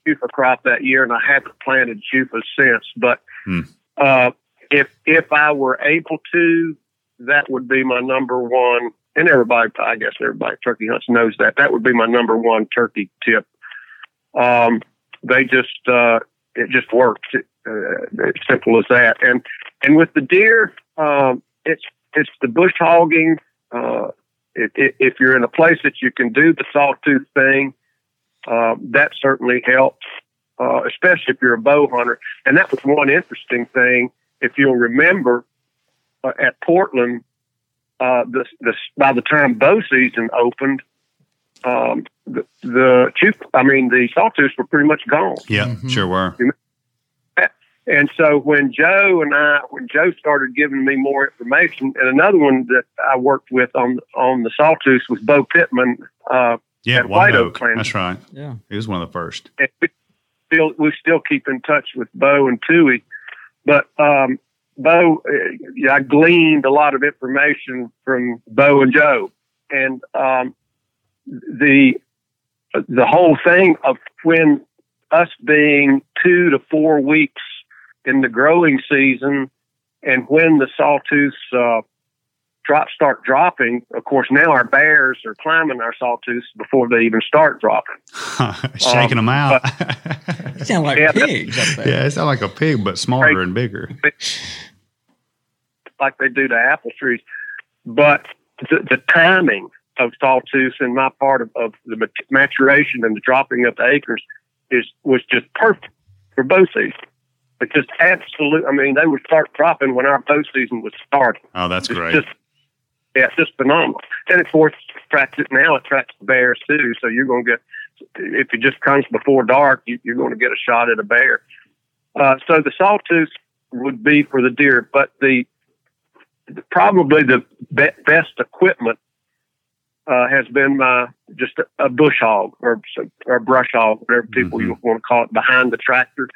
chufa crop that year, and I haven't planted chufas since. But hmm. uh, if if I were able to, that would be my number one. And everybody, I guess everybody turkey hunts knows that. That would be my number one turkey tip. Um, they just uh, it just works. It, uh, it's simple as that. And and with the deer, um, it's it's the bush hogging. Uh, if, if you're in a place that you can do the sawtooth thing, uh, that certainly helps, uh, especially if you're a bow hunter. And that was one interesting thing. If you'll remember, uh, at Portland, uh, the, the, by the time bow season opened, um, the, the I mean, the sawtooths were pretty much gone. Yeah, mm-hmm. sure were. And so when Joe and I, when Joe started giving me more information, and another one that I worked with on on the sawtooth was Bo Pitman. Uh, yeah, at White Oak. That's right. Yeah, he was one of the first. And we still we still keep in touch with Bo and Tui, but um, Bo, uh, yeah, I gleaned a lot of information from Bo and Joe, and um, the the whole thing of when us being two to four weeks in the growing season and when the sawtooths uh, drop start dropping, of course, now our bears are climbing our sawtooths before they even start dropping. Shaking them out. You sound like Yeah, pigs up there. yeah, it sounds like a pig, but smarter and bigger. like they do to apple trees. But the, the timing of sawtooths in my part of, of the maturation and the dropping of the acres is was just perfect for bow season. But just absolute. I mean, they would start dropping when our bow season was starting. Oh, that's It's great. just yeah, it's just phenomenal. And of course, attracts it now. It attracts the bears too. So you're going to get if it just comes before dark, you, you're going to get a shot at a bear. Uh, so the sawtooth would be for the deer, but the probably the be- best equipment uh, has been my just a, a bush hog or or brush hog, whatever people you want to call it, behind the tractor,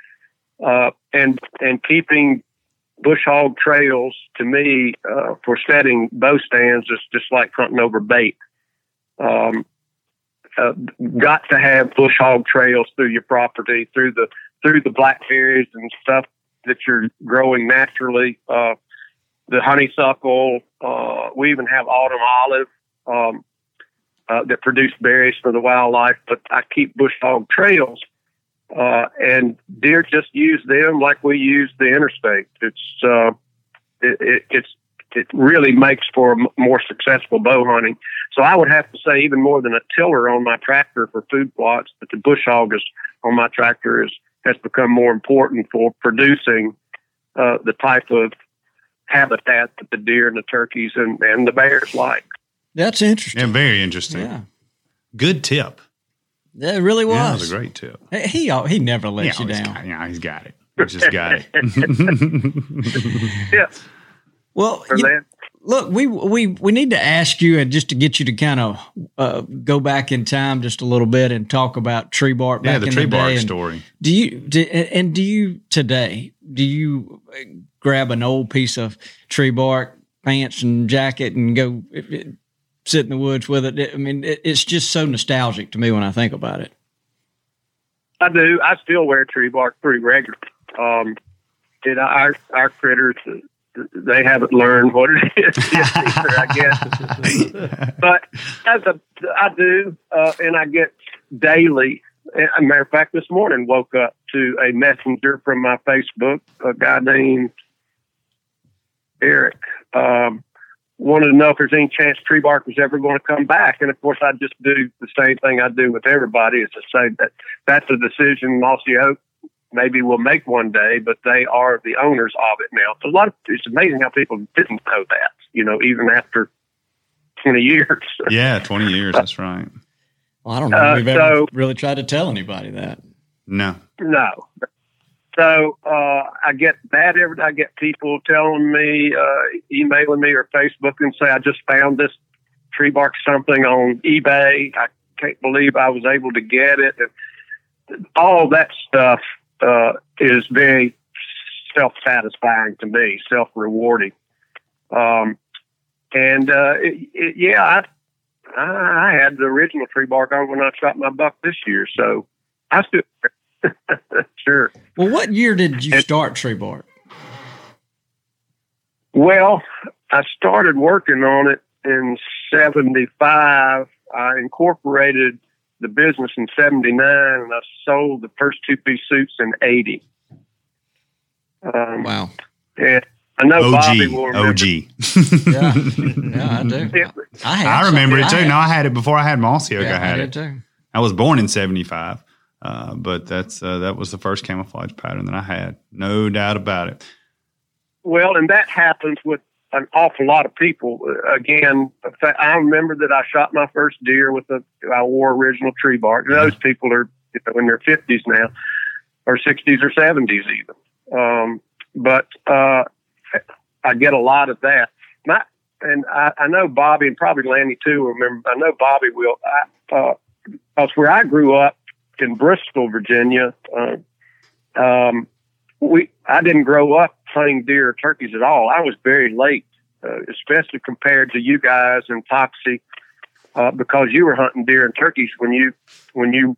uh, and and keeping bush hog trails to me uh, for setting bow stands is just like hunting over bait. Um, uh, got to have bush hog trails through your property, through the through the blackberries and stuff that you're growing naturally. Uh, the honeysuckle. Uh, we even have autumn olive um, uh, that produce berries for the wildlife. But I keep bush hog trails, uh, and deer just use them like we use the interstate. It's uh, it, it, it's it really makes for more successful bow hunting. So I would have to say even more than a tiller on my tractor for food plots, that the bush hog is on my tractor is has become more important for producing uh, the type of habitat that the deer and the turkeys and, and the bears like. That's interesting. And very interesting. Yeah. Good tip. Yeah, it really was. Yeah, that was a great tip. He he, he never lets yeah, you down. Got, yeah, he's got it. He's just got it. Yeah. Well, you- look, we we we need to ask you, and just to get you to kind of uh, go back in time just a little bit and talk about Trebark. yeah, the in tree the bark day. And story. Do you do, and do you today? Do you uh, grab an old piece of Trebark, pants and jacket, and go it, it, sit in the woods with it? I mean, it, it's just so nostalgic to me when I think about it. I do. I still wear Trebark pretty regular. Um, and our our critters, they haven't learned what it is yet either, I guess. but as a, I do, uh, and I get daily. As a matter of fact, this morning woke up to a messenger from my Facebook, a guy named Eric. Um, wanted to know if there's any chance Trebark was ever going to come back. And of course, I just do the same thing I do with everybody is to say that that's a decision Mossy Oak maybe will make one day, but they are the owners of it now. So a lot of it's amazing how people didn't know that, you know, even after 20 years. Yeah, 20 years. That's right. Well, I don't know. Uh, we've ever so- really tried to tell anybody that. No. No. So uh, I get that every day. I get people telling me, uh, emailing me or Facebook and say I just found this Trebark something on eBay. I can't believe I was able to get it. And all that stuff uh, is very self satisfying to me, self rewarding. Um, and uh, it, it, yeah, I, I I had the original Trebark on when I shot my buck this year, so I still sure. Well, what year did you start Trebark? Well, I started working on it in 75. I incorporated the business in 79 and I sold the first two piece suits in 80. Um, Wow. and I know Bobby OG. will remember. OG. Yeah, yeah, I do. It- I, I remember it too. I had- No, I had it before I had Mossy Oak. yeah, I had did it. too. I was born in 75. Uh, but that's uh, that was the first camouflage pattern that I had. No doubt about it. Well, and that happens with an awful lot of people. Uh, Again, I remember that I shot my first deer with a, I wore original Trebark. Those people are you know, in their fifties now, or sixties or seventies even. Um, but uh, I get a lot of that. My and I, I know Bobby and probably Lanny too. Remember, I know Bobby will. I, uh, that's where I grew up in Bristol, Virginia. Uh, um, we I didn't grow up hunting deer or turkeys at all. I was very late, uh, especially compared to you guys and Toxey, uh, because you were hunting deer and turkeys when you when you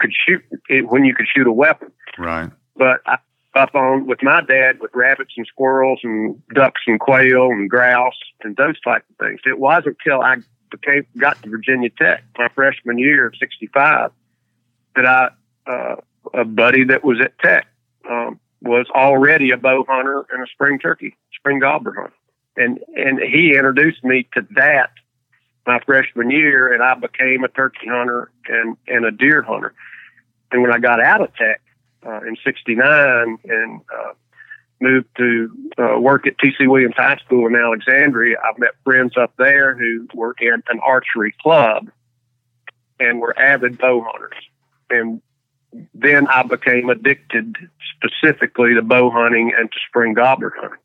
could shoot it, when you could shoot a weapon. Right. But I, up on with my dad with rabbits and squirrels and ducks and quail and grouse and those type of things. It wasn't until I became got to Virginia Tech my freshman year of '65 that I uh, a buddy that was at Tech um, was already a bow hunter and a spring turkey, spring gobbler hunter, and and he introduced me to that my freshman year, and I became a turkey hunter and and a deer hunter. And when I got out of Tech uh, in '69 and uh, moved to uh, work at TC Williams High School in Alexandria, I met friends up there who were in an archery club and were avid bow hunters. And then I became addicted specifically to bow hunting and to spring gobbler hunting.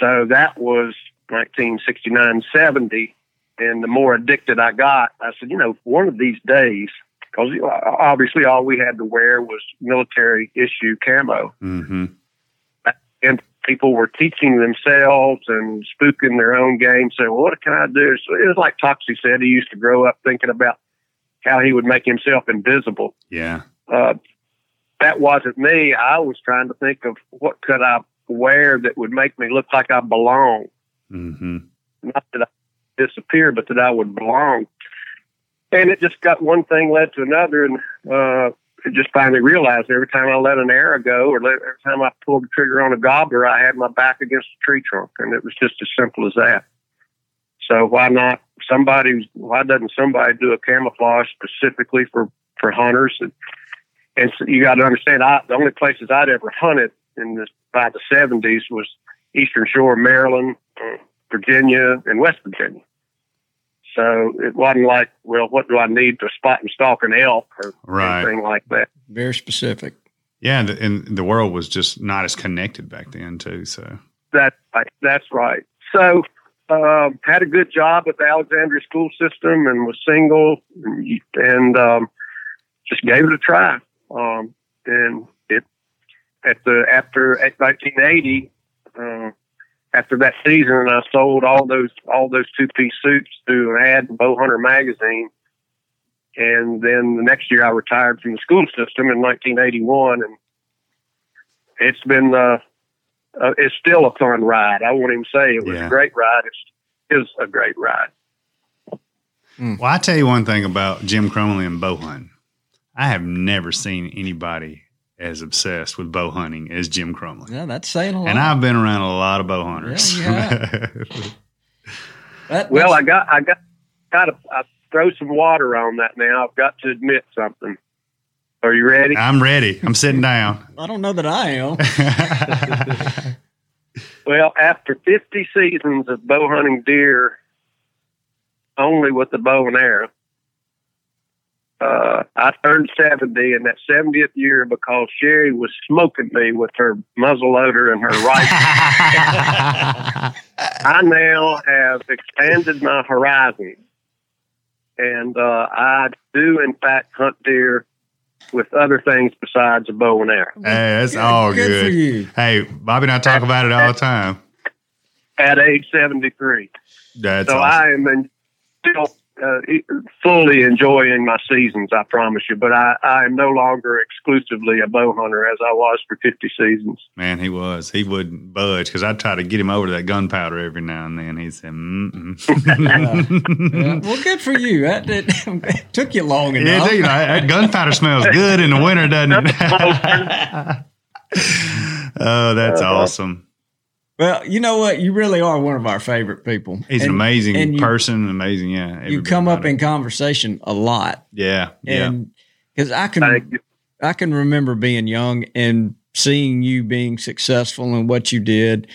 So that was 1969 70. And the more addicted I got, I said, you know, one of these days, because obviously all we had to wear was military issue camo. Mm-hmm. And people were teaching themselves and spooking their own game, saying, well, what can I do? So it was like Toxey said, he used to grow up thinking about how he would make himself invisible. Yeah. Uh, that wasn't me. I was trying to think of what could I wear that would make me look like I belong. Mm-hmm. Not that I disappear, but that I would belong. And it just got one thing led to another, and uh, it just finally realized every time I let an arrow go, or let, every time I pulled the trigger on a gobbler, I had my back against a tree trunk, and it was just as simple as that. So why not somebody? Why doesn't somebody do a camouflage specifically for for hunters? And, and so you got to understand, I, the only places I'd ever hunted in the by the seventies was Eastern Shore, Maryland, uh, Virginia, and West Virginia. So it wasn't like, well, what do I need to spot and stalk an elk or Right. anything like that. Very specific. Yeah, and the, and the world was just not as connected back then too. So That's right. That's right. So um, had a good job with the Alexandria school system and was single and, and um, just gave it a try. Um, and it at the after at 1980, uh, after that season, I sold all those all those two piece suits through an ad in Bow Hunter magazine. And then the next year, I retired from the school system in 1981, and it's been uh, uh, it's still a fun ride. I won't even say it was Yeah. a great ride. It's is a great ride. Well, I tell you one thing about Jim Crumley and bow hunting. I have never seen anybody as obsessed with bow hunting as Jim Crumley. Yeah, that's saying a lot. And I've been around a lot of bow hunters. Yeah, That- Well, I got I got got to I throw some water on that now. I've got to admit something. Are you ready? I'm ready. I'm sitting down. I don't know that I am. Well, after 50 seasons of bow hunting deer only with the bow and arrow, uh, I turned 70 in that 70th year because Sherry was smoking me with her muzzle loader and her rifle. I now have expanded my horizon. And uh, I do, in fact, hunt deer with other things besides a bow and arrow. hey, that's all good good. for. Hey, Bobby and I talk about it all the time. At age 73. That's so awesome. I am in, still uh, fully enjoying my seasons, I promise you. But I, I am no longer exclusively a bow hunter as I was for 50 seasons. Man, he was. He wouldn't budge because I try to get him over to that gunpowder every now and then. He said. Yeah, well, good for you. That, that it took you long Yeah, enough. you know, that gunpowder smells good in the winter, doesn't it? oh, that's awesome. Well, you know what? You really are one of our favorite people. He's an amazing and you- person, amazing. Yeah, You come up everybody. in conversation a lot, yeah, yeah. because I can, I can remember being young and seeing you being successful in what you did,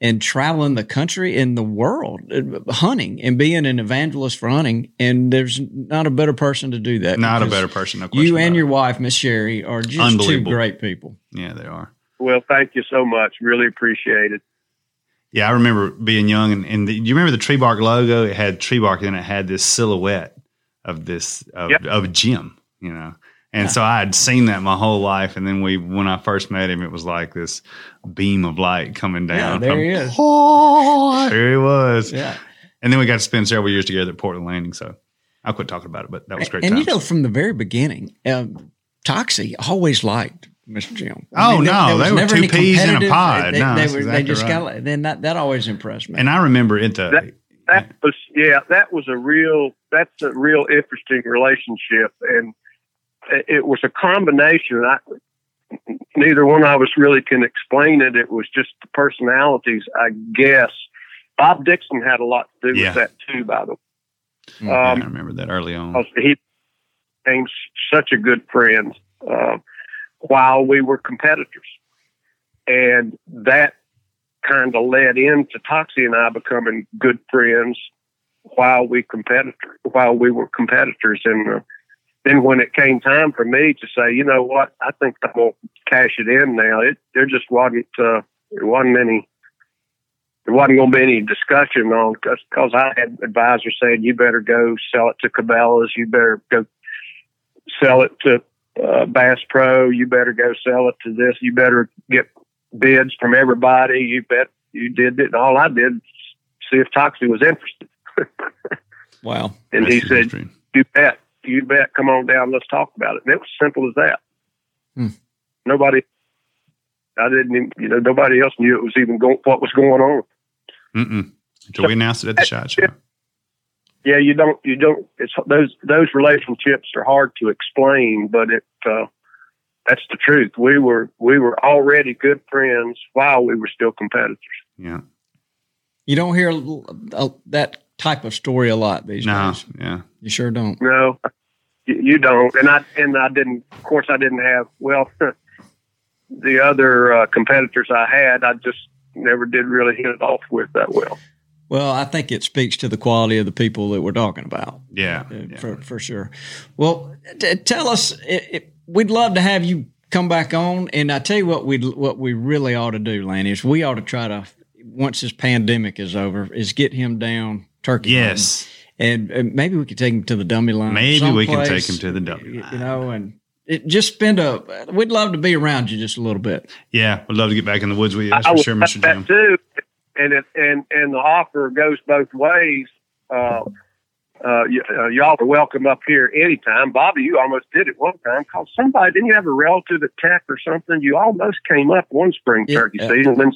and traveling the country and the world, uh, hunting and being an evangelist for hunting. And there's not a better person to do that. Not a better person. No You and your it. wife, Miss Sherry, are just two great people. Yeah, they are. Well, thank you so much. Really appreciate it. Yeah, I remember being young, and, and the, you remember the Trebark logo? It had Trebark, and it had this silhouette of this of, Yep. of Jim, you know. And so I had seen that my whole life, and then we, when I first met him, it was like this beam of light coming down. there from- he is. Oh, there he was. Yeah. And then we got to spend several years together at Portland Landing. So I'll quit talking about it, but that was great. And you know, from the very beginning, um, Toxey always liked Mr. Jim. Oh, no, was they were two peas in a pod. They, No, they, were, exactly they just right. got then that that always impressed me. And I remember at the That- that was yeah that was a real that's a real interesting relationship and it it was a combination I, neither one of us really can explain it it was just the personalities i guess bob dixon had a lot to do Yeah. with that too by the way Mm-hmm. I um, remember that early on. he became such a good friend uh, while we were competitors. And that kind of led into Toxey and I becoming good friends while we competitor while we were competitors. And uh, then when it came time for me to say, you know what, I think I'm gonna cash it in now. It there just wasn't uh, there wasn't any there wasn't going to be any discussion on because I had advisors saying you better go sell it to Cabela's, you better go sell it to uh, Bass Pro, you better go sell it to this, you better get bids from everybody. You bet you did it. And all I did was see if Toxey was interested, wow. and he said, history. "You bet, you bet. Come on down, let's talk about it." And it was simple as that. Hmm. Nobody. I didn't, even, you know, nobody else knew it was even going, what was going on. Mm-mm. Until we announced it at the shot show. Yeah, you don't, you don't. It's those those relationships are hard to explain, but it uh, that's the truth. We were we were already good friends while we were still competitors. Yeah. You don't hear uh, that type of story a lot these No. days. Yeah. You sure don't. No, you, you don't, and I and I didn't. Of course, I didn't have. Well, the other uh, competitors I had, I just never did really hit it off with that well. Well, I think it speaks to the quality of the people that we're talking about. Yeah. uh, yeah. for for sure. Well, t- tell us. It, it, we'd love to have you come back on, and I tell you what we what we really ought to do, Lanny, is we ought to try to once this pandemic is over, is get him down turkey. Yes. hunting. and, and maybe we could take him to the dummy line. Maybe we can take him to the dummy you- line. You know, and it, just spend a. We'd love to be around you just a little bit. Yeah. we'd love to get back in the woods with you. That's I for sure, Mr. that Jim. too, and it, and and the offer goes both ways. Uh, uh, y- uh, y'all are welcome up here anytime. Bobby, you almost did it one time. Called somebody. Didn't you have a relative at Tech or something? You almost came up one spring Yeah, turkey yeah. season. Then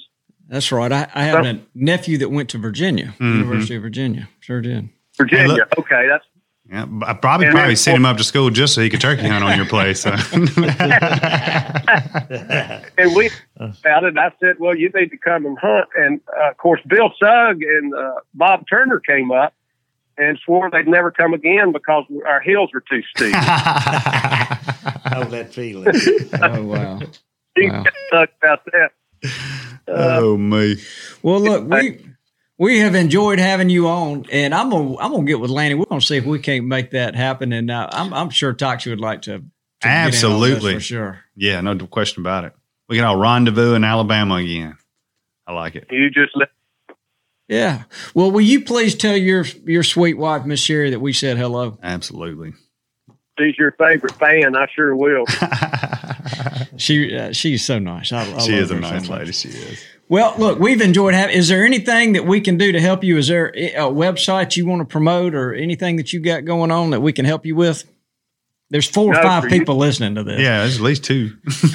That's right. I, I have a nephew that went to Virginia, Mm-hmm. University of Virginia. Sure did. Virginia. okay, that's Yeah. I probably And probably then- sent him up to school just so he could turkey hunt on your place. So. and we found it. I said, "Well, you need to come and hunt." And uh, of course, Bill Sugg and uh, Bob Turner came up and swore they'd never come again because our hills were too steep. Know that feeling. Oh wow. He Wow. got about that. oh me. Well, look, we we have enjoyed having you on, and I'm gonna I'm gonna get with Lanny. We're gonna see if we can't make that happen, and uh, I'm I'm sure Toxey would like to. to get in on this Absolutely. for sure. Yeah, no question about it. We can all rendezvous in Alabama again. I like it. You just let Yeah. Well, will you please tell your your sweet wife, Miss Sherry, that we said hello? Absolutely. she's your favorite fan. I sure will. She uh, she's so nice. I, I she love is a her so nice much. lady. She is. Well, look, we've enjoyed having. Is there anything that we can do to help you? Is there a website you want to promote, or anything that you got going on that we can help you with? There's four or five for you- people listening to this. Yeah, there's at least two.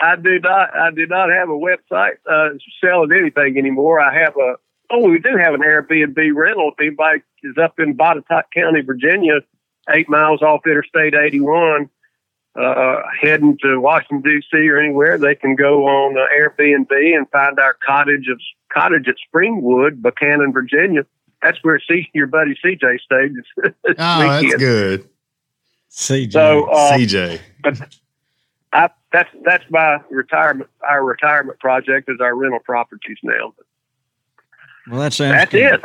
I do not. I do not have a website uh, selling anything anymore. I have a. Oh, we do have an Airbnb rental. If anybody is up in Botetourt County, Virginia, eight miles off Interstate 81, uh, heading to Washington D.C. or anywhere, they can go on uh, Airbnb and find our cottage of cottage at Springwood, Buchanan, Virginia. That's where C, your buddy CJ stayed. this Oh, that's weekend. good. CJ. So, uh, CJ. I, that's that's my retirement. Our retirement project is our rental properties now. well, that sounds. That's good. it.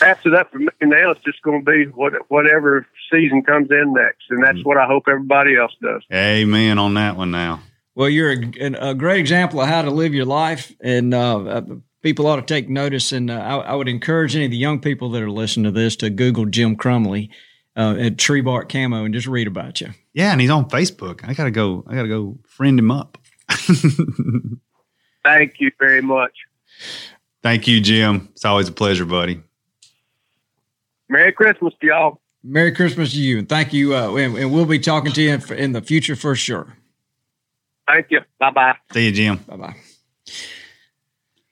That's it up for me now. It's just going to be what, whatever season comes in next, and that's what I hope everybody else does. Amen on that one now. Well, you're a, a great example of how to live your life, and uh, uh, people ought to take notice. And uh, I, I would encourage any of the young people that are listening to this to Google Jim Crumley uh, at Trebark Camo and just read about you. Yeah, and he's on Facebook. I gotta go. I gotta go friend him up. Thank you very much. Thank you, Jim. It's always a pleasure, buddy. Merry Christmas to y'all. Merry Christmas to you, and thank you. Uh, and, and we'll be talking to you in, in the future for sure. Thank you. Bye bye. See you, Jim. Bye bye.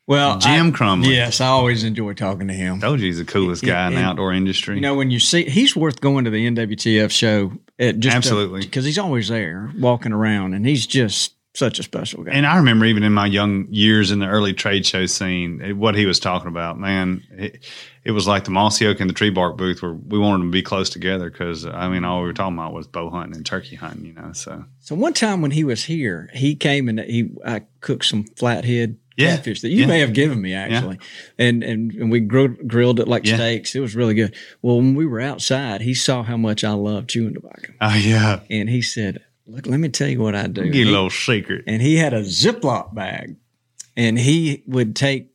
Well, Jim I- Crumley. Yes, I always enjoy talking to him. Told you he's the coolest guy in the outdoor industry. You know, when you see, he's worth going to the NWTF show. At just Absolutely. because he's always there, walking around, and he's just such a special guy. And I remember even in my young years in the early trade show scene, what he was talking about, man, it, it was like the mossy oak and the Trebark booth where we wanted them to be close together because, I mean, all we were talking about was bow hunting and turkey hunting, you know. So, So one time when he was here, he came and he I cooked some flathead Yeah. catfish that you Yeah. may have given me actually, and and and we grilled, grilled it like Yeah. steaks. It was really good. Well, when we were outside, he saw how much I love chewing tobacco, oh, yeah. and he said, "Look, let me tell you what I do." Get a little secret. and he had a Ziploc bag, and he would take.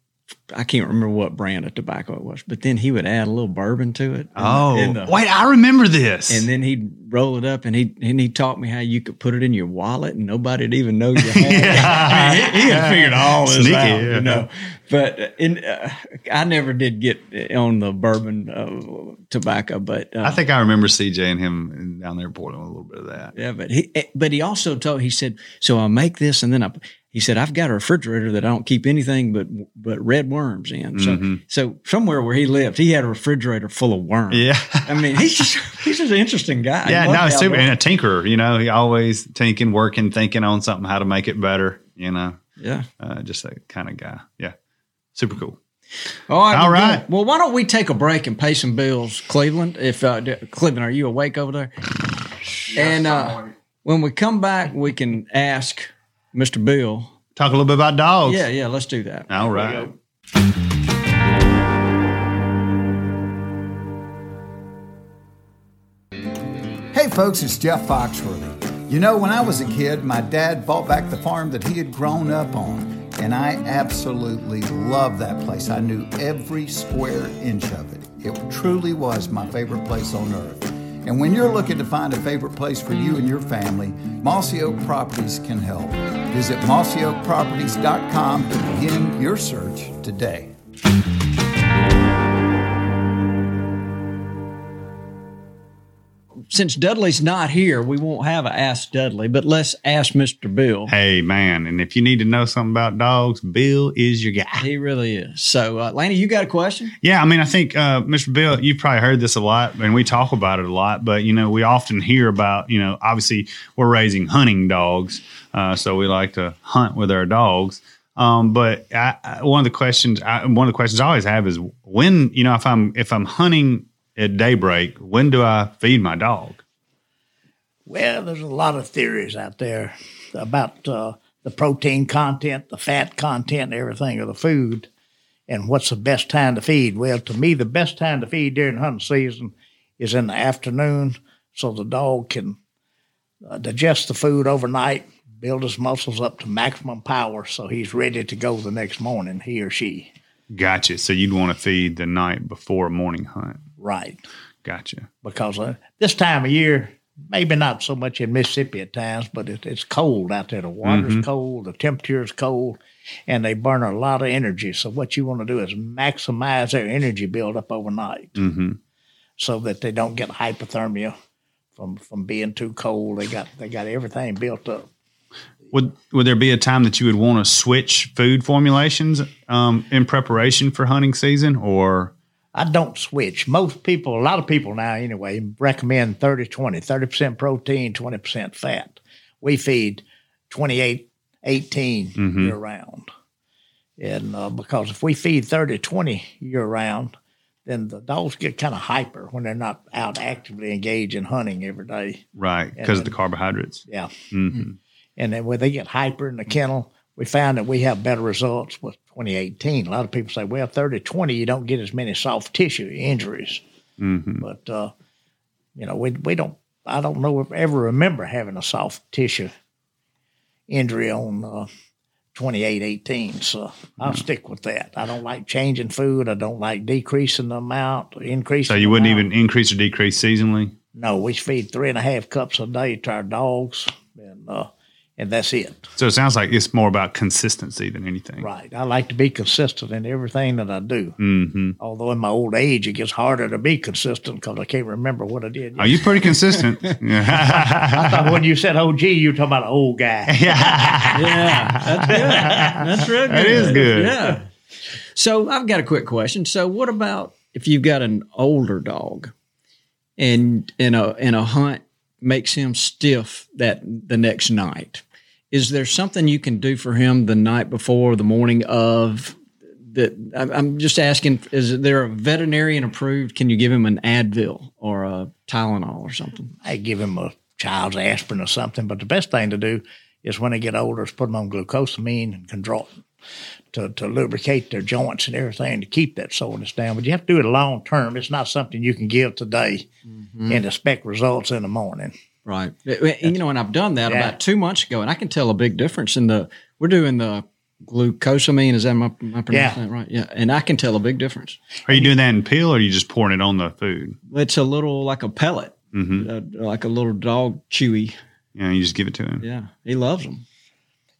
I can't remember what brand of tobacco it was, but then he would add a little bourbon to it. Oh, the- wait, I remember this. and then he'd roll it up and he and he taught me how you could put it in your wallet and nobody'd even know you had it. I mean, he, he had figured all this Sneaky, out, yeah. you know. But in, uh, I never did get on the bourbon uh, tobacco, but uh, I think I remember CJ and him down there in Portland with a little bit of that. yeah. But he but he also told he said, so I'll make this and then I. He said, "I've got a refrigerator that I don't keep anything but but red worms in." So, Mm-hmm. so somewhere where he lived, he had a refrigerator full of worms. Yeah. I mean, he's just he's just an interesting guy. Yeah, no, the super. outdoors. And a tinkerer, you know, he always thinking, working, thinking on something, how to make it better, you know, yeah. uh, just that kind of guy. Yeah. Super cool. All right. All well, good. Well, why don't we take a break and pay some bills, Cleveland? If uh, d- Cleveland, are you awake over there? and uh, when we come back, we can ask Mr. Bill. Talk a little bit about dogs. Yeah, yeah. Let's do that. All right. Hey folks, it's Jeff Foxworthy. You know, when I was a kid, my dad bought back the farm that he had grown up on, and I absolutely loved that place. I knew every square inch of it. It truly was my favorite place on earth. And when you're looking to find a favorite place for you and your family, Mossy Oak Properties can help. Visit mossyoakproperties.com to begin your search today. Since Dudley's not here, we won't have a Ask Dudley, but let's ask Mr. Bill. Hey, man. And if you need to know something about dogs, Bill is your guy. He really is. So, uh, Lanny, you got a question? Yeah, I mean, I think, uh, Mr. Bill, you've probably heard this a lot, and we talk about it a lot. But you know, we often hear about, you know, obviously we're raising hunting dogs, uh, so we like to hunt with our dogs. Um, but I, I, one of the questions, I, one of the questions I always have is when, you know, if I'm if I'm hunting at daybreak, when do I feed my dog? Well, there's a lot of theories out there about uh, the protein content, the fat content, everything of the food, and what's the best time to feed. Well, to me, the best time to feed during hunting season is in the afternoon, so the dog can uh, digest the food overnight, build his muscles up to maximum power, so he's ready to go the next morning, he or she. Gotcha. So you'd want to feed the night before a morning hunt. Right. Gotcha. because uh, this time of year, maybe not so much in Mississippi at times, but it, it's cold out there. The water's cold, the temperature is cold, and they burn a lot of energy. So what you want to do is maximize their energy buildup overnight, hmm so that they don't get hypothermia from from being too cold. They got they got everything built up. Would would there be a time that you would want to switch food formulations um, in preparation for hunting season, or I don't switch. Most people, a lot of people now anyway, recommend 30 20, 30% protein, 20% fat. We feed 28 18 Mhm. year round. And uh, because if we feed 30 20 year round, then the dogs get kind of hyper when they're not out actively engaged in hunting every day. right because of the carbohydrates? Yeah. hmm And then when they get hyper in the kennel, we found that we have better results with 2018. A lot of people say, well, 30 20, you don't get as many soft tissue injuries. hmm But uh, you know, we we don't. I don't know if I ever remember having a soft tissue injury on uh, twenty eight eighteen. So I'll stick with that. I don't like changing food. I don't like decreasing the amount, increasing. So you wouldn't amount. even increase or decrease seasonally. No, we feed three and a half cups a day to our dogs, and uh, and that's it. So it sounds like it's more about consistency than anything. Right. I like to be consistent in everything that I do. Mm-hmm. Although in my old age, it gets harder to be consistent because I can't remember what I did. Are you pretty consistent? I thought when you said OG, you were talking about an old guy. Yeah, yeah. that's good. That's real good. That is good. Yeah. So I've got a quick question. So what about if you've got an older dog and in a and a hunt makes him stiff that the next night? Is there something you can do for him the night before, the morning of? That I'm just asking. Is there a veterinarian approved? Can you give him an Advil or a Tylenol or something? I give him a child's aspirin or something. But the best thing to do is when they get older, is put them on glucosamine and Chondroitin to, to lubricate their joints and everything to keep that soreness down. But you have to do it long term. It's not something you can give today mm-hmm. and expect results in the morning. Right. And, you know, and I've done that Yeah. about two months ago, and I can tell a big difference in the. We're doing the glucosamine. Is that my, my pronouncing Yeah. that right? Yeah, and I can tell a big difference. Are you doing that in pill, or are you just pouring it on the food? It's a little like a pellet, Mm-hmm. uh, like a little dog chewy. Yeah, you just give it to him. Yeah, he loves them.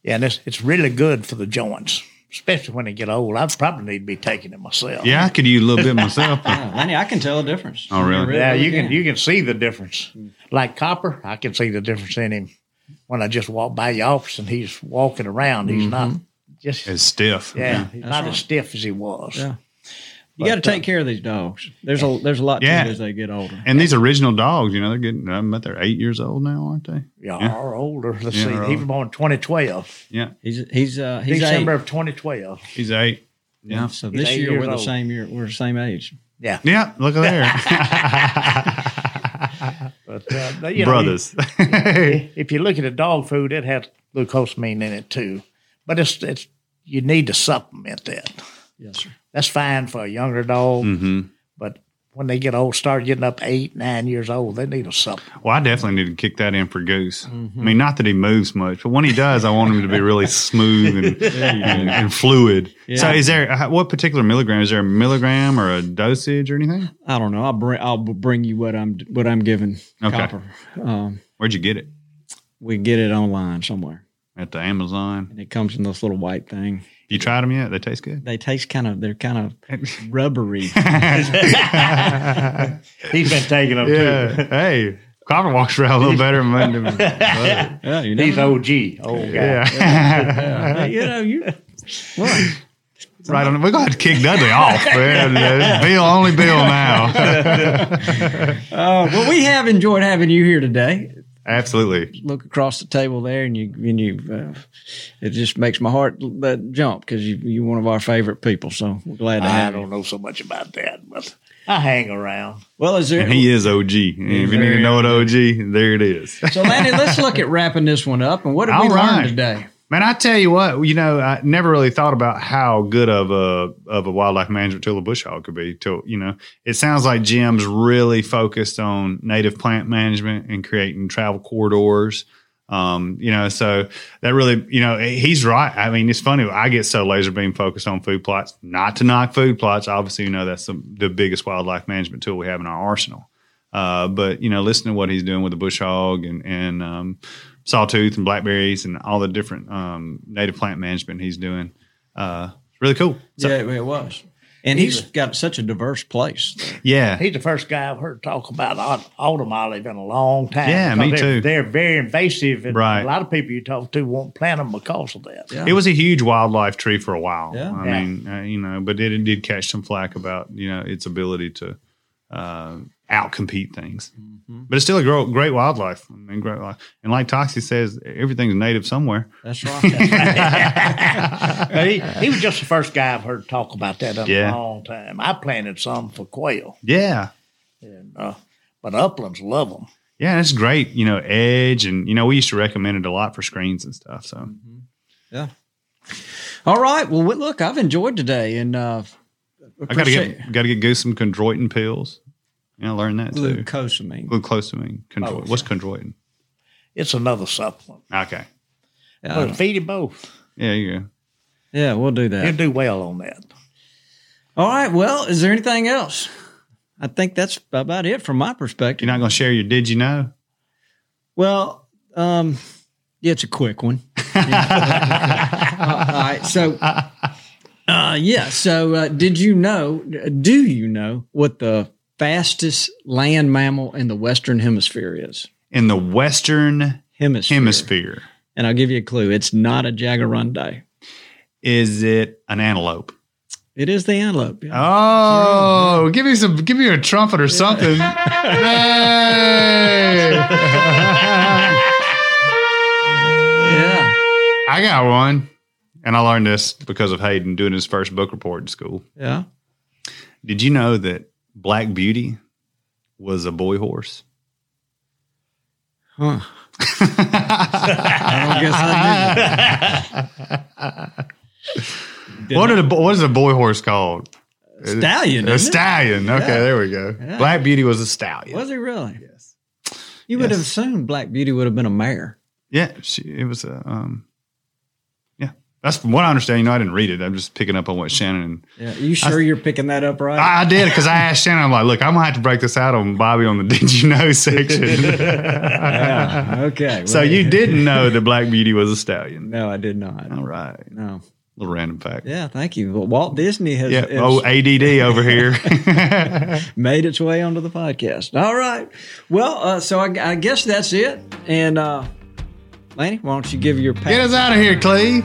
Yeah, and it's, it's really good for the joints, especially when they get old. I probably need to be taking it myself. Yeah, I could use a little bit myself. but- Yeah, Lanny, I can tell a difference. Oh, really? Yeah, you can can. you can see the difference. Like Copper, I can see the difference in him when I just walk by the office and he's walking around. He's not mm-hmm. just as stiff. yeah, he's That's not right. as stiff as he was. Yeah. You got to uh, take care of these dogs. There's a there's a lot to Yeah. it as they get older. And these original dogs, you know, they're getting. I bet they're eight years old now, aren't they? Yeah, Yeah. or older. Let's Yeah, see. or He was born 2012, Yeah, He's he's uh he's December eight. of 2012. he's eight. Yeah, So He's this year we're the old. same year. We're the same age. Yeah, yeah. Look at but uh, there, you know, brothers. you- if you look at the dog food, it has glucosamine in it too, but it's it's you need to supplement that. Yes, sir. That's fine for a younger dog, hmm but when they get old, start getting up eight, nine years old, they need a supplement. Well, I definitely need to kick that in for Goose. I mean, not that he moves much, but when he does, I want him to be really smooth and, and, and fluid. So, is there uh, what particular milligram? Is there a milligram or a dosage or anything? I don't know. I'll bring I'll bring you what I'm what I'm giving Okay. Copper. Um, Where'd you get it? we get it online somewhere, At the Amazon. and it comes in this little white thing. You tried them yet? They taste good. They taste kind of they're kind of rubbery. He's been taking them Yeah. hey, Copper walks around a little better than Monday. yeah, you He's. OG, old guy. Yeah. Yeah, you know you. What? right on. We're going to have to kick Dudley off. Man. Bill, only Bill now. Uh, well, we have enjoyed having you here today. Absolutely. Look across the table there, and you and you. Uh, it just makes my heart uh, jump because you you're one of our favorite people. So we're glad to I have you. don't know so much about that, but I hang around. Well, is there? And he is OG. And if you need to know what OG, there it is. So, Lanny, let's look at wrapping this one up. And what did we All learn today? Man, I tell you what, you know, I never really thought about how good of a of a wildlife management tool a bush hog could be. Till you know, it sounds like Jim's really focused on native plant management and creating travel corridors. Um, you know, so that really, you know, he's right. I mean, it's funny. I get so laser beam focused on food plots. Not to knock food plots. Obviously, you know that's the, the biggest wildlife management tool we have in our arsenal. Uh, but you know, listen to what he's doing with the bush hog and and um, sawtooth and blackberries and all the different um, native plant management he's doing. Uh, it's really cool. So, yeah, it was. And he's got such a diverse place. yeah, He's the first guy I've heard talk about au- autumn olive in a long time. Yeah, me Because they're, too. They're very invasive, and Right. a lot of people you talk to won't plant them because of that. Yeah. it was a huge wildlife tree for a while. Yeah. I Yeah. mean, uh, you know, but it, it did catch some flack about you know its ability to uh, outcompete things. Mm-hmm. But it's still a gro- great wildlife. I mean, great life. And like Toxey says, everything's native somewhere. That's right. But he, he was just the first guy I've heard talk about that in Yeah. a long time. I planted some for quail, Yeah. and, uh, but uplands love them. Yeah, and it's great. You know, edge, and you know, we used to recommend it a lot for screens and stuff. So yeah. All right. Well, look, I've enjoyed today, and uh, I got to get got to get Goose some chondroitin pills. Yeah, I learned that too. glucosamine. Glucosamine. Chondro- Oh, What's chondroitin? It's another supplement. Okay. Yeah, But feed him both. Yeah, you go. yeah, we'll do that. He'll do well on that. All right. Well, is there anything else? I think that's about it from my perspective. You're not going to share your did you know? Well, um, Yeah, it's a quick one. Uh, all right. So, uh, yeah. So, uh, did you know? Do you know what the fastest land mammal in the Western Hemisphere is? In the Western Hemisphere. Hemisphere, And I'll give you a clue. It's not a jaguarundi. is it an antelope? It is the antelope. yeah. Oh, give me some, give me a trumpet or something. Hey! yeah. I got one, and I learned this because of Hayden doing his first book report in school. Yeah. Did you know that Black Beauty was a boy horse? Huh. I don't guess I did. What, are the, what is a boy horse called? Stallion. A isn't it? stallion. Okay, Yeah. there we go. Yeah. Black Beauty was a stallion. Was it really? Yes. You would have assumed Black Beauty would have been a mare. Yeah, she, it was a. Um, that's from what I understand. You know, I didn't read it. I'm just picking up on what Shannon. Yeah. You sure you're picking that up right? I, I did because I asked Shannon. I'm like, look, I'm gonna have to break this out on Bobby on the Did you know section. yeah. Okay. so well, you didn't know that Black Beauty was a stallion. No, I did not. All right, No. little random fact. Yeah. Thank you. Well, Walt Disney has, Yeah. has Oh, ADD over here. made its way onto the podcast. All right. Well, uh, so I, I guess that's it. And uh, Lanny, why don't you give your Get us out of here, Cleve.